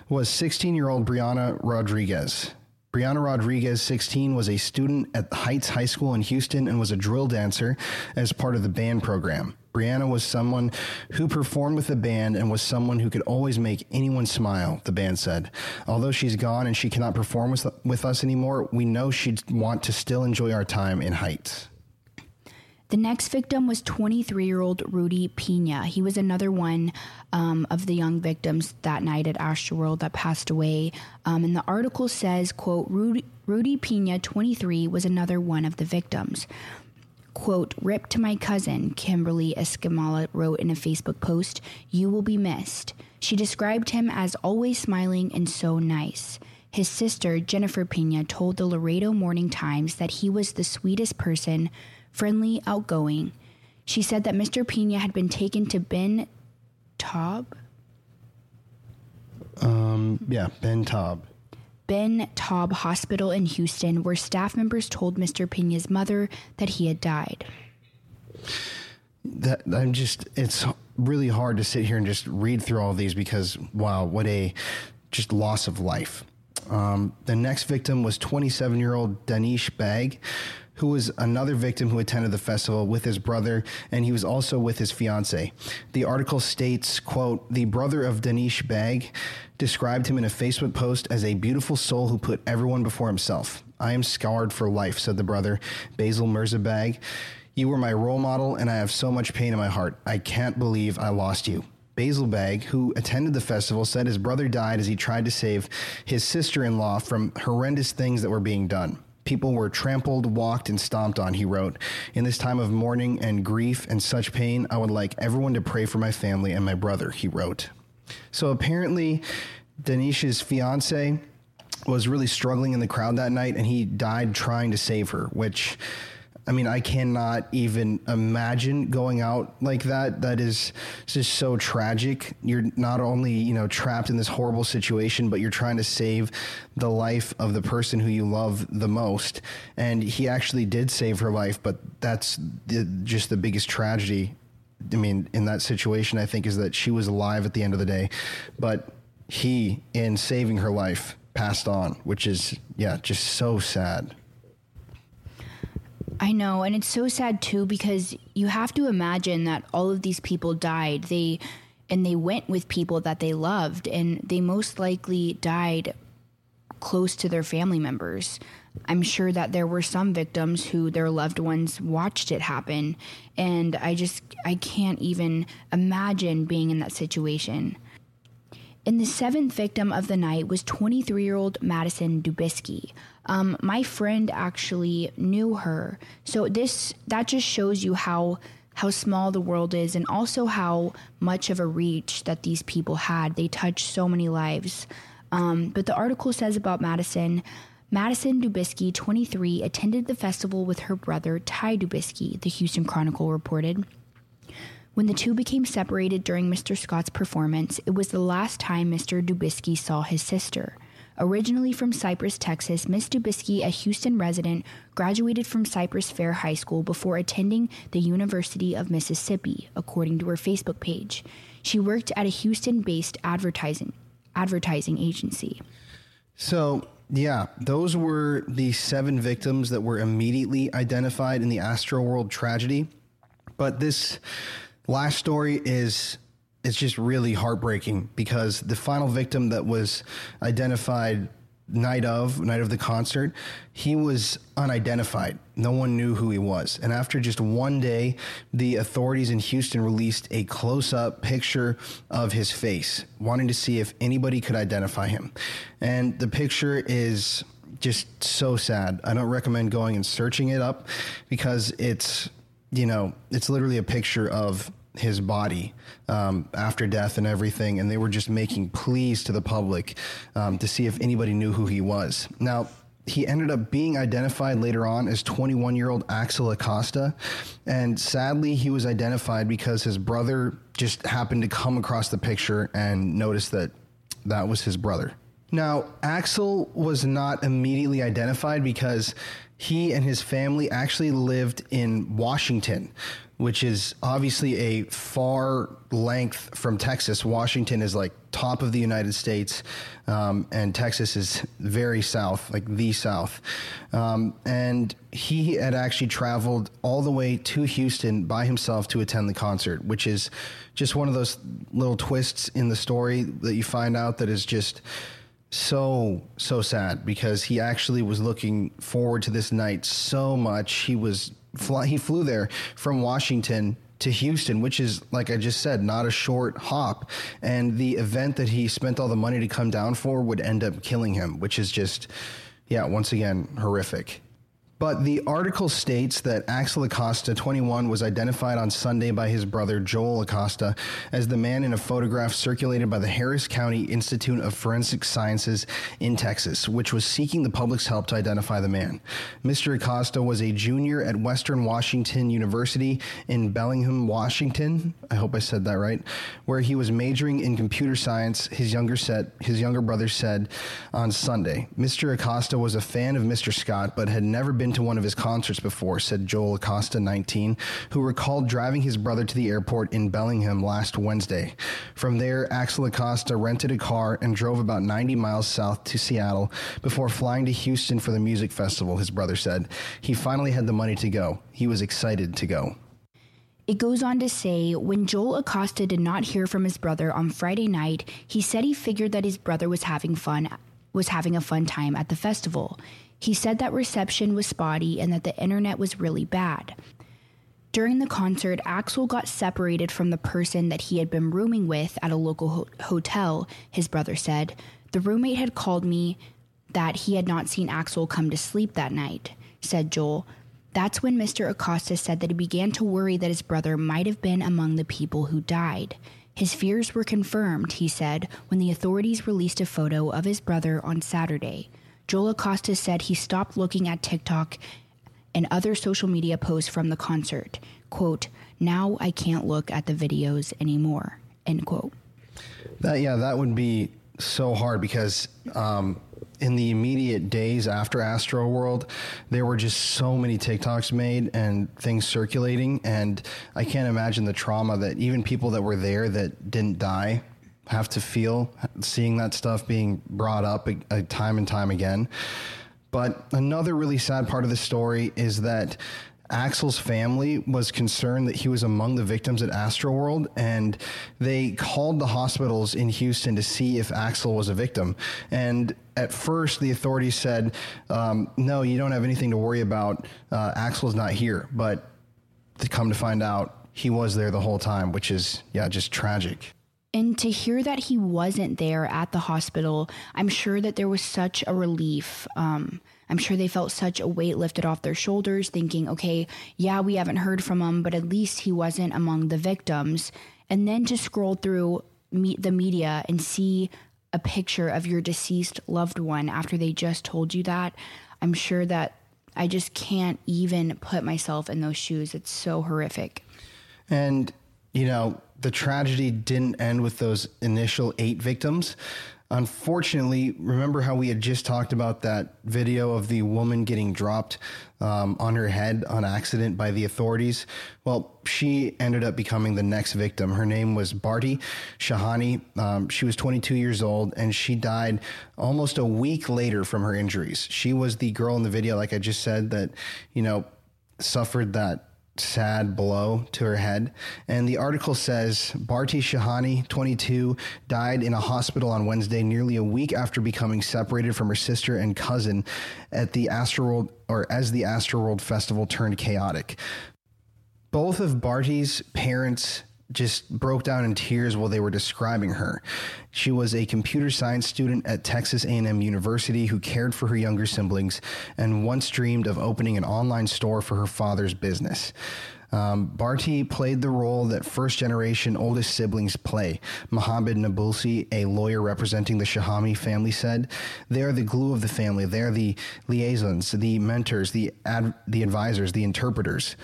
was 16 year old Brianna Rodriguez. Brianna Rodriguez, 16, was a student at Heights High School in Houston and was a drill dancer as part of the band program. Brianna was someone who performed with the band and was someone who could always make anyone smile, the band said. Although she's gone and she cannot perform with, with us anymore, we know she'd want to still enjoy our time in Heights.
The next victim was 23 year old Rudy Pina. He was another one um, of the young victims that night at Astroworld that passed away. Um, and the article says, quote, Rudy, Rudy Pina, 23, was another one of the victims. Quote, Rip to my cousin, Kimberly Escamilla wrote in a Facebook post, You will be missed. She described him as always smiling and so nice. His sister, Jennifer Pina, told the Laredo Morning Times that he was the sweetest person friendly, outgoing. She said that Mr. Pina had been taken to Ben Taub.
Um, yeah, Ben Taub.
Ben Taub Hospital in Houston, where staff members told Mr. Pina's mother that he had died.
That I'm just it's really hard to sit here and just read through all these because wow, what a just loss of life. Um, the next victim was 27 year old Danish Baig, who was another victim who attended the festival with his brother, and he was also with his fiance. The article states, quote, the brother of Danish Baig described him in a Facebook post as a beautiful soul who put everyone before himself. I am scarred for life, said the brother, Basil Mirza Baig. You were my role model, and I have so much pain in my heart. I can't believe I lost you. Basil Baig, who attended the festival, said his brother died as he tried to save his sister in law from horrendous things that were being done. People were trampled, walked, and stomped on, he wrote. In this time of mourning and grief and such pain, I would like everyone to pray for my family and my brother, he wrote. So apparently, Danish's fiance was really struggling in the crowd that night, and he died trying to save her, which. I mean, I cannot even imagine going out like that. That is just so tragic. You're not only, you know, trapped in this horrible situation, but you're trying to save the life of the person who you love the most. And he actually did save her life, but that's the, just the biggest tragedy. I mean, in that situation, I think is that she was alive at the end of the day. But he, in saving her life, passed on, which is, yeah, just so sad.
I know, and it's so sad too because you have to imagine that all of these people died. They and they went with people that they loved and they most likely died close to their family members. I'm sure that there were some victims who their loved ones watched it happen and I just I can't even imagine being in that situation. And the seventh victim of the night was 23 year old Madison Dubiski. Um, my friend actually knew her. So this that just shows you how how small the world is and also how much of a reach that these people had. They touched so many lives. Um, but the article says about Madison Madison Dubiski, 23, attended the festival with her brother Ty Dubiski, the Houston Chronicle reported. When the two became separated during Mr. Scott's performance, it was the last time Mr. Dubiski saw his sister. Originally from Cypress, Texas, Miss Dubiski, a Houston resident, graduated from Cypress Fair High School before attending the University of Mississippi, according to her Facebook page. She worked at a Houston-based advertising advertising agency.
So, yeah, those were the seven victims that were immediately identified in the Astroworld tragedy. But this last story is it's just really heartbreaking because the final victim that was identified night of night of the concert he was unidentified. No one knew who he was. And after just one day the authorities in houston released a close-up picture of his face wanting to see if anybody could identify him. And the picture is just so sad. I don't recommend going and searching it up because it's you know it's literally a picture of his body um, after death and everything, and they were just making pleas to the public um, to see if anybody knew who he was. Now, he ended up being identified later on as 21 year old Axel Acosta. And sadly, he was identified because his brother just happened to come across the picture and noticed that that was his brother. Now, Axel was not immediately identified because he and his family actually lived in Washington, which is obviously a far length from Texas. Washington is like top of the United States, um, and Texas is very south, like the south. Um, and he had actually traveled all the way to Houston by himself to attend the concert, which is just one of those little twists in the story that you find out that is just so so sad because he actually was looking forward to this night so much. He was fly, he flew there from Washington to Houston, which is like I just said, not a short hop. And the event that he spent all the money to come down for would end up killing him, which is just yeah, once again horrific. But the article states that Axel Acosta, 21, was identified on Sunday by his brother Joel Acosta as the man in a photograph circulated by the Harris County Institute of Forensic Sciences in Texas, which was seeking the public's help to identify the man. Mr. Acosta was a junior at Western Washington University in Bellingham, Washington. I hope I said that right, where he was majoring in computer science. His younger set, his younger brother said on Sunday. Mr. Acosta was a fan of Mr. Scott, but had never been to one of his concerts before, said Joel Acosta, 19, who recalled driving his brother to the airport in Bellingham last Wednesday. From there, Axel Acosta rented a car and drove about 90 miles south to Seattle before flying to Houston for the music festival, his brother said. He finally had the money to go. He was excited to go.
It goes on to say when Joel Acosta did not hear from his brother on Friday night, he said he figured that his brother was having fun was having a fun time at the festival. He said that reception was spotty and that the internet was really bad. During the concert, Axel got separated from the person that he had been rooming with at a local ho- hotel, his brother said. The roommate had called me that he had not seen Axel come to sleep that night, said Joel. That's when Mr. Acosta said that he began to worry that his brother might have been among the people who died. His fears were confirmed, he said, when the authorities released a photo of his brother on Saturday. Joel Acosta said he stopped looking at TikTok and other social media posts from the concert. Quote, now I can't look at the videos anymore. End quote.
That yeah, that would be so hard because um, in the immediate days after Astroworld, there were just so many TikToks made and things circulating, and I can't imagine the trauma that even people that were there that didn't die have to feel seeing that stuff being brought up a, a time and time again. But another really sad part of the story is that Axel's family was concerned that he was among the victims at Astroworld, and they called the hospitals in Houston to see if Axel was a victim. And at first, the authorities said, um, "No, you don't have anything to worry about. Uh, Axel's not here." But to come to find out, he was there the whole time, which is yeah, just tragic.
And to hear that he wasn't there at the hospital, I'm sure that there was such a relief. Um, I'm sure they felt such a weight lifted off their shoulders, thinking, okay, yeah, we haven't heard from him, but at least he wasn't among the victims. And then to scroll through meet the media and see a picture of your deceased loved one after they just told you that, I'm sure that I just can't even put myself in those shoes. It's so horrific.
And, you know, the tragedy didn't end with those initial eight victims. Unfortunately, remember how we had just talked about that video of the woman getting dropped um, on her head on accident by the authorities? Well, she ended up becoming the next victim. Her name was Bharti Shahani. Um, she was 22 years old and she died almost a week later from her injuries. She was the girl in the video, like I just said, that, you know, suffered that sad blow to her head. And the article says Bharti Shahani, 22, died in a hospital on Wednesday, nearly a week after becoming separated from her sister and cousin at the Astroworld or as the Astroworld Festival turned chaotic. Both of Bharti's parents just broke down in tears while they were describing her. She was a computer science student at Texas A&M University who cared for her younger siblings and once dreamed of opening an online store for her father's business. Um, Bharti played the role that first generation oldest siblings play. Mohammed Nabulsi, a lawyer representing the Shahani family, said, They are the glue of the family. They are the liaisons, the mentors, the, ad- the advisors, the interpreters.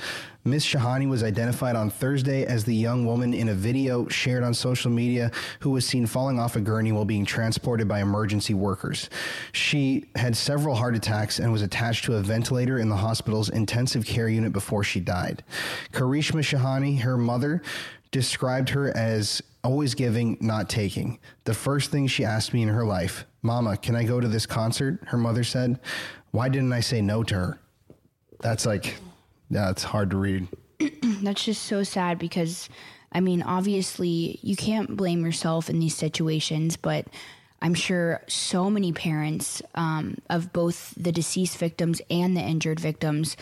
Miss Shahani was identified on Thursday as the young woman in a video shared on social media who was seen falling off a gurney while being transported by emergency workers. She had several heart attacks and was attached to a ventilator in the hospital's intensive care unit before she died. Karishma Shahani, her mother, described her as always giving, not taking. The first thing she asked me in her life, Mama, can I go to this concert? Her mother said. Why didn't I say no to her? That's like yeah, it's hard to read. [clears throat]
That's just so sad because, I mean, obviously, you can't blame yourself in these situations, but I'm sure so many parents um, of both the deceased victims and the injured victims,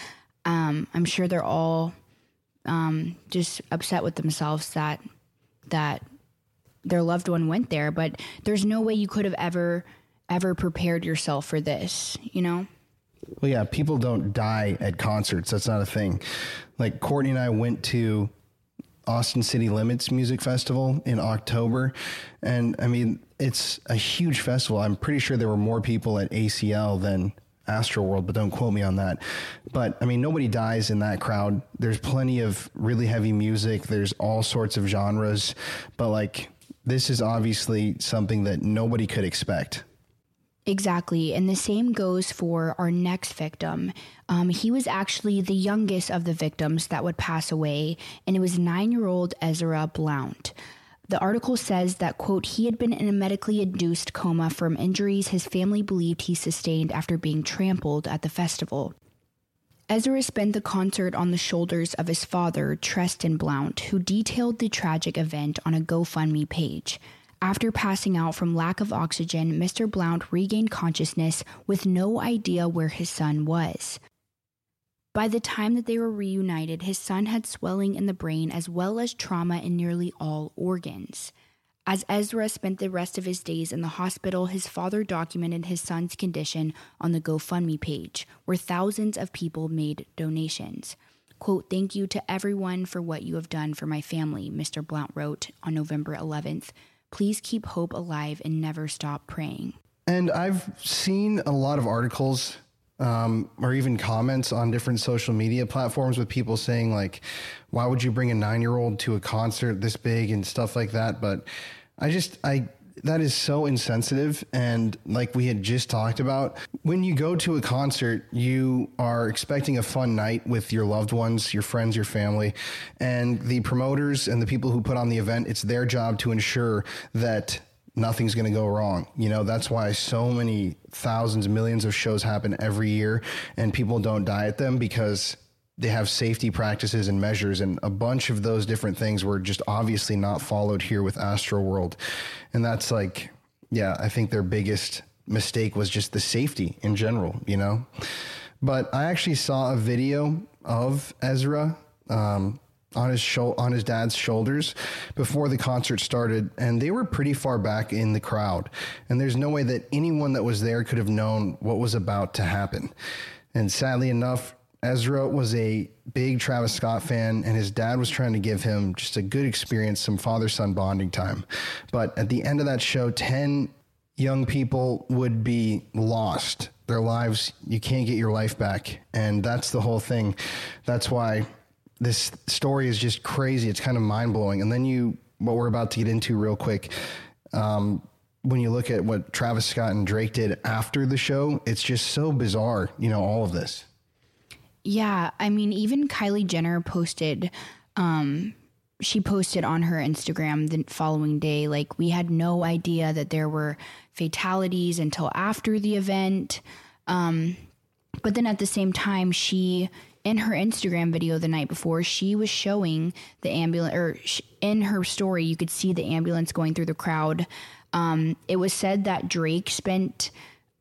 um, I'm sure they're all um, just upset with themselves that that their loved one went there. But there's no way you could have ever ever prepared yourself for this, you know.
Well, yeah, people don't die at concerts. That's not a thing. Like Courtney and I went to Austin City Limits Music Festival in October. And I mean, it's a huge festival. I'm pretty sure there were more people at ACL than Astroworld, but don't quote me on that. But I mean, nobody dies in that crowd. There's plenty of really heavy music, there's all sorts of genres. But like, this is obviously something that nobody could expect.
Exactly. And the same goes for our next victim. Um, he was actually the youngest of the victims that would pass away, and it was nine year old Ezra Blount. The article says that, quote, he had been in a medically induced coma from injuries his family believed he sustained after being trampled at the festival. Ezra spent the concert on the shoulders of his father, Treston Blount, who detailed the tragic event on a GoFundMe page. After passing out from lack of oxygen, Mr. Blount regained consciousness with no idea where his son was. By the time that they were reunited, his son had swelling in the brain as well as trauma in nearly all organs. As Ezra spent the rest of his days in the hospital, his father documented his son's condition on the GoFundMe page, where thousands of people made donations. Quote, Thank you to everyone for what you have done for my family, Mr. Blount wrote on November 11th. Please keep hope alive and never stop praying.
And I've seen a lot of articles um, or even comments on different social media platforms with people saying, like, why would you bring a nine year old to a concert this big and stuff like that? But I just, I that is so insensitive. And like we had just talked about, when you go to a concert, you are expecting a fun night with your loved ones, your friends, your family. And the promoters and the people who put on the event, it's their job to ensure that nothing's going to go wrong. You know, that's why so many thousands, millions of shows happen every year and people don't die at them because they have safety practices and measures and a bunch of those different things were just obviously not followed here with Astroworld. And that's like yeah, I think their biggest mistake was just the safety in general, you know. But I actually saw a video of Ezra um, on his show on his dad's shoulders before the concert started, and they were pretty far back in the crowd. And there's no way that anyone that was there could have known what was about to happen. And sadly enough, Ezra was a big Travis Scott fan, and his dad was trying to give him just a good experience, some father son bonding time. But at the end of that show, 10 young people would be lost. Their lives, you can't get your life back. And that's the whole thing. That's why this story is just crazy. It's kind of mind blowing. And then you, what we're about to get into real quick, um, when you look at what Travis Scott and Drake did after the show, it's just so bizarre, you know, all of this.
Yeah, I mean, even Kylie Jenner posted, um, she posted on her Instagram the following day, like, we had no idea that there were fatalities until after the event. Um, but then at the same time, she, in her Instagram video the night before, she was showing the ambulance, or sh- in her story, you could see the ambulance going through the crowd. Um, it was said that Drake spent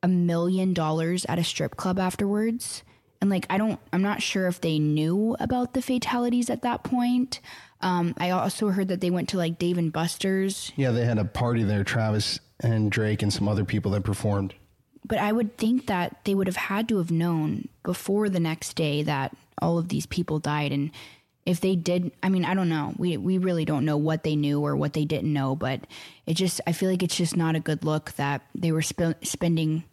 a million dollars at a strip club afterwards and like i don't i'm not sure if they knew about the fatalities at that point. Um, i also heard that they went to like dave and buster's.
Yeah, they had a party there, Travis and Drake and some other people that performed.
but i would think that they would have had to have known before the next day that all of these people died. And if they did i mean i don't know. We we really don't know what they knew or what they didn't know. But it just i feel like it's just not a good look that they were sp- spending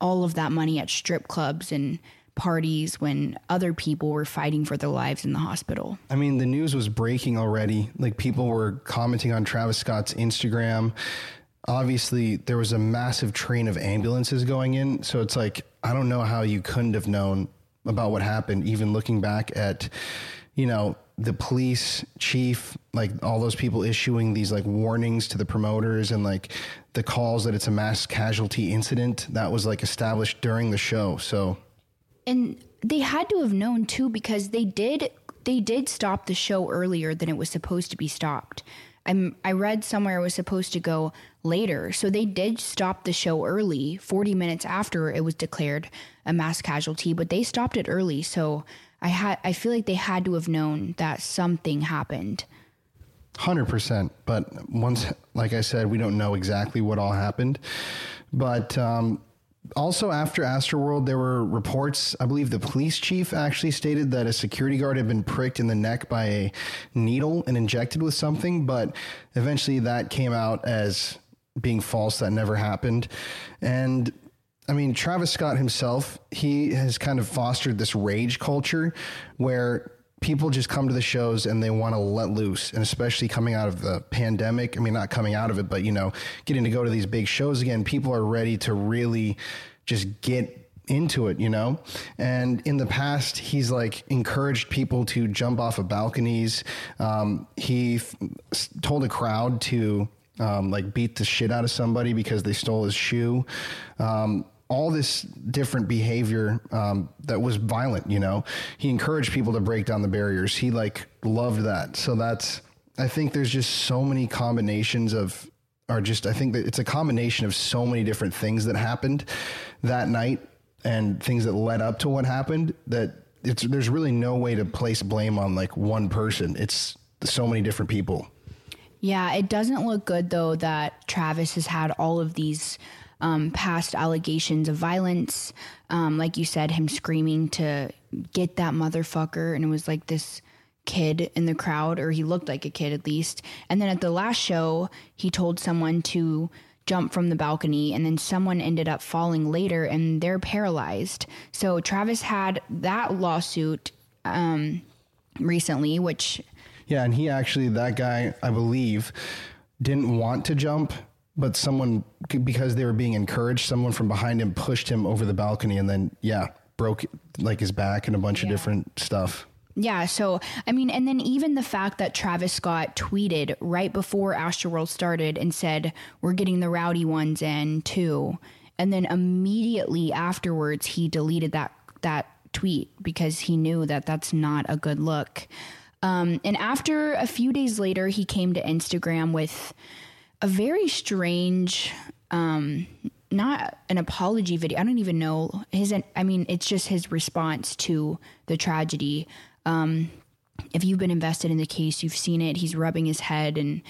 all of that money at strip clubs and parties when other people were fighting for their lives in the hospital
I mean, the news was breaking already. Like people were commenting on Travis Scott's Instagram. Obviously, there was a massive train of ambulances going in. So it's like, I don't know how you couldn't have known about what happened, even looking back at, you know, the police chief, like all those people issuing these like warnings to the promoters and like the calls that it's a mass casualty incident that was like established during the show. So
and they had to have known too because they did they did stop the show earlier than it was supposed to be stopped. I'm, I read somewhere it was supposed to go later, so they did stop the show early, 40 minutes after it was declared a mass casualty, but they stopped it early. So I had I feel like they had to have known that something happened.
Hundred percent. But once, like I said, we don't know exactly what all happened. But um, also after Astroworld, there were reports. I believe the police chief actually stated that a security guard had been pricked in the neck by a needle and injected with something. But eventually, that came out as being false. That never happened. And I mean, Travis Scott himself, he has kind of fostered this rage culture where people just come to the shows and they want to let loose. And especially coming out of the pandemic, I mean, not coming out of it, but, you know, getting to go to these big shows again, people are ready to really just get into it, you know? And in the past, he's like encouraged people to jump off of balconies. Um, he f- told a crowd to um, like beat the shit out of somebody because they stole his shoe. Um, all this different behavior um, that was violent, you know. He encouraged people to break down the barriers. He like loved that. So that's I think there's just so many combinations of are just I think that it's a combination of so many different things that happened that night and things that led up to what happened that it's there's really no way to place blame on like one person. It's so many different people.
Yeah, it doesn't look good though that Travis has had all of these um, past allegations of violence. Um, like you said, him screaming to get that motherfucker, and it was like this kid in the crowd, or he looked like a kid at least. And then at the last show, he told someone to jump from the balcony, and then someone ended up falling later, and they're paralyzed. So Travis had that lawsuit um, recently, which
Yeah, and he actually, that guy, I believe, didn't want to jump. But someone because they were being encouraged, someone from behind him pushed him over the balcony, and then yeah, broke like his back and a bunch of different stuff.
Yeah, so I mean, and then even the fact that Travis Scott tweeted right before Astroworld started and said, We're getting the rowdy ones in too. And then immediately afterwards, he deleted that, that tweet because he knew that that's not a good look. Um, and after a few days later, he came to Instagram with a very strange, um, not an apology video. I don't even know his. I mean, it's just his response to the tragedy. Um, if you've been invested in the case, you've seen it. He's rubbing his head and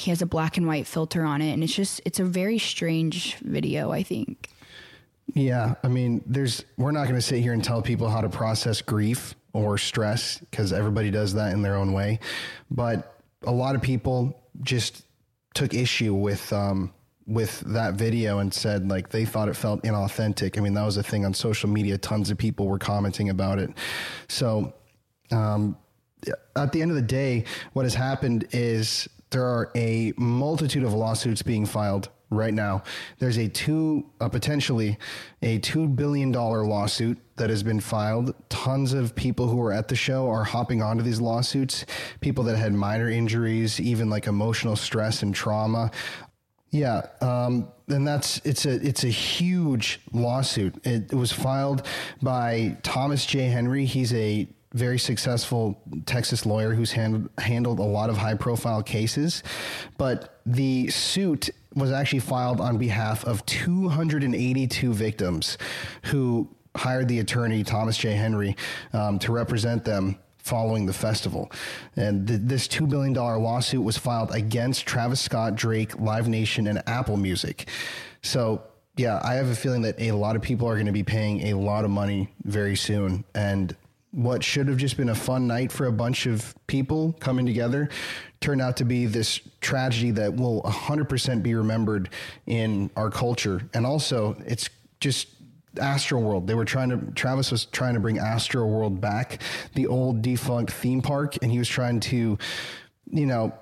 he has a black and white filter on it, and it's just it's a very strange video. I think.
Yeah, I mean, there's we're not going to sit here and tell people how to process grief or stress because everybody does that in their own way, but a lot of people just took issue with um, with that video and said like they thought it felt inauthentic. I mean, that was a thing on social media. Tons of people were commenting about it. So, um, at the end of the day, what has happened is there are a multitude of lawsuits being filed right now. There's a two, uh, potentially a two billion dollar lawsuit that has been filed. Tons of people who were at the show are hopping onto these lawsuits. People that had minor injuries, even like emotional stress and trauma. Yeah, um, and that's it's a it's a huge lawsuit. It, it was filed by Thomas J. Henry. He's a very successful Texas lawyer who's hand, handled a lot of high profile cases, but the suit was actually filed on behalf of 282 victims who hired the attorney Thomas J. Henry um, to represent them following the festival. And th- this $2 billion lawsuit was filed against Travis Scott, Drake, Live Nation, and Apple Music. So, yeah, I have a feeling that a lot of people are going to be paying a lot of money very soon. And what should have just been a fun night for a bunch of people coming together turned out to be this tragedy that will 100% be remembered in our culture. And also, it's just Astroworld. They were trying to, Travis was trying to bring Astroworld back, the old defunct theme park, and he was trying to, you know,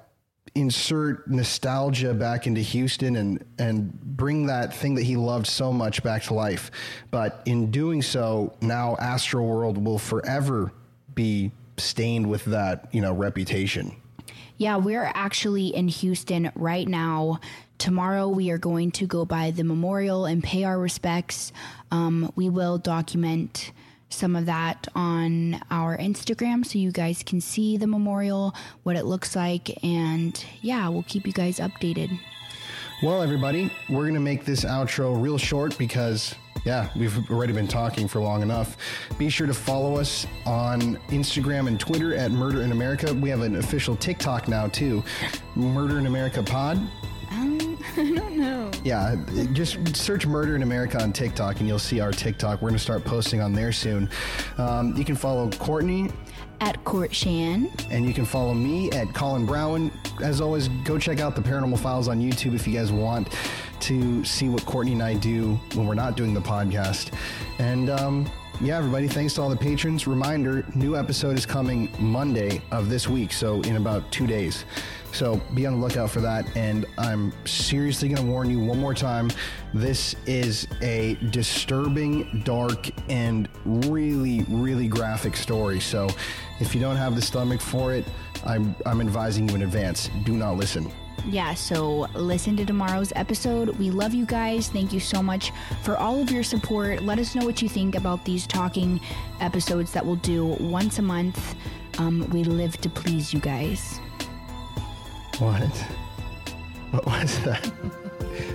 insert nostalgia back into Houston and and bring that thing that he loved so much back to life. But in doing so, now Astroworld will forever be stained with that, you know, reputation.
Yeah, we're actually in Houston right now. Tomorrow, we are going to go by the memorial and pay our respects. Um, we will document some of that on our Instagram so you guys can see the memorial, what it looks like, and yeah, we'll keep you guys updated.
Well, everybody, we're going to make this outro real short because, yeah, we've already been talking for long enough. Be sure to follow us on Instagram and Twitter at Murder in America. We have an official TikTok now, too Murder in America Pod. Yeah, just search Murder in America on TikTok and you'll see our TikTok. We're going to start posting on there soon. Um, you can follow Courtney
At Court Shan.
and you can follow me at Colin Brown. As always, go check out the Paranormal Files on YouTube if you guys want to see what Courtney and I do when we're not doing the podcast. And um, yeah, everybody, thanks to all the patrons. Reminder new episode is coming Monday of this week, so in about two days. So be on the lookout for that. And I'm seriously going to warn you one more time this is a disturbing, dark, and really, really graphic story. So if you don't have the stomach for it, I'm, I'm advising you in advance do not listen.
Yeah, so listen to tomorrow's episode. We love you guys. Thank you so much for all of your support. Let us know what you think about these talking episodes that we'll do once a month. Um, we live to please you guys.
What? What was that?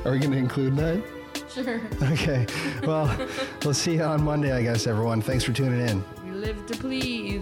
Are we going to include that?
Sure.
Okay. Well, we'll see you on Monday, I guess, everyone. Thanks for tuning in.
We live to please.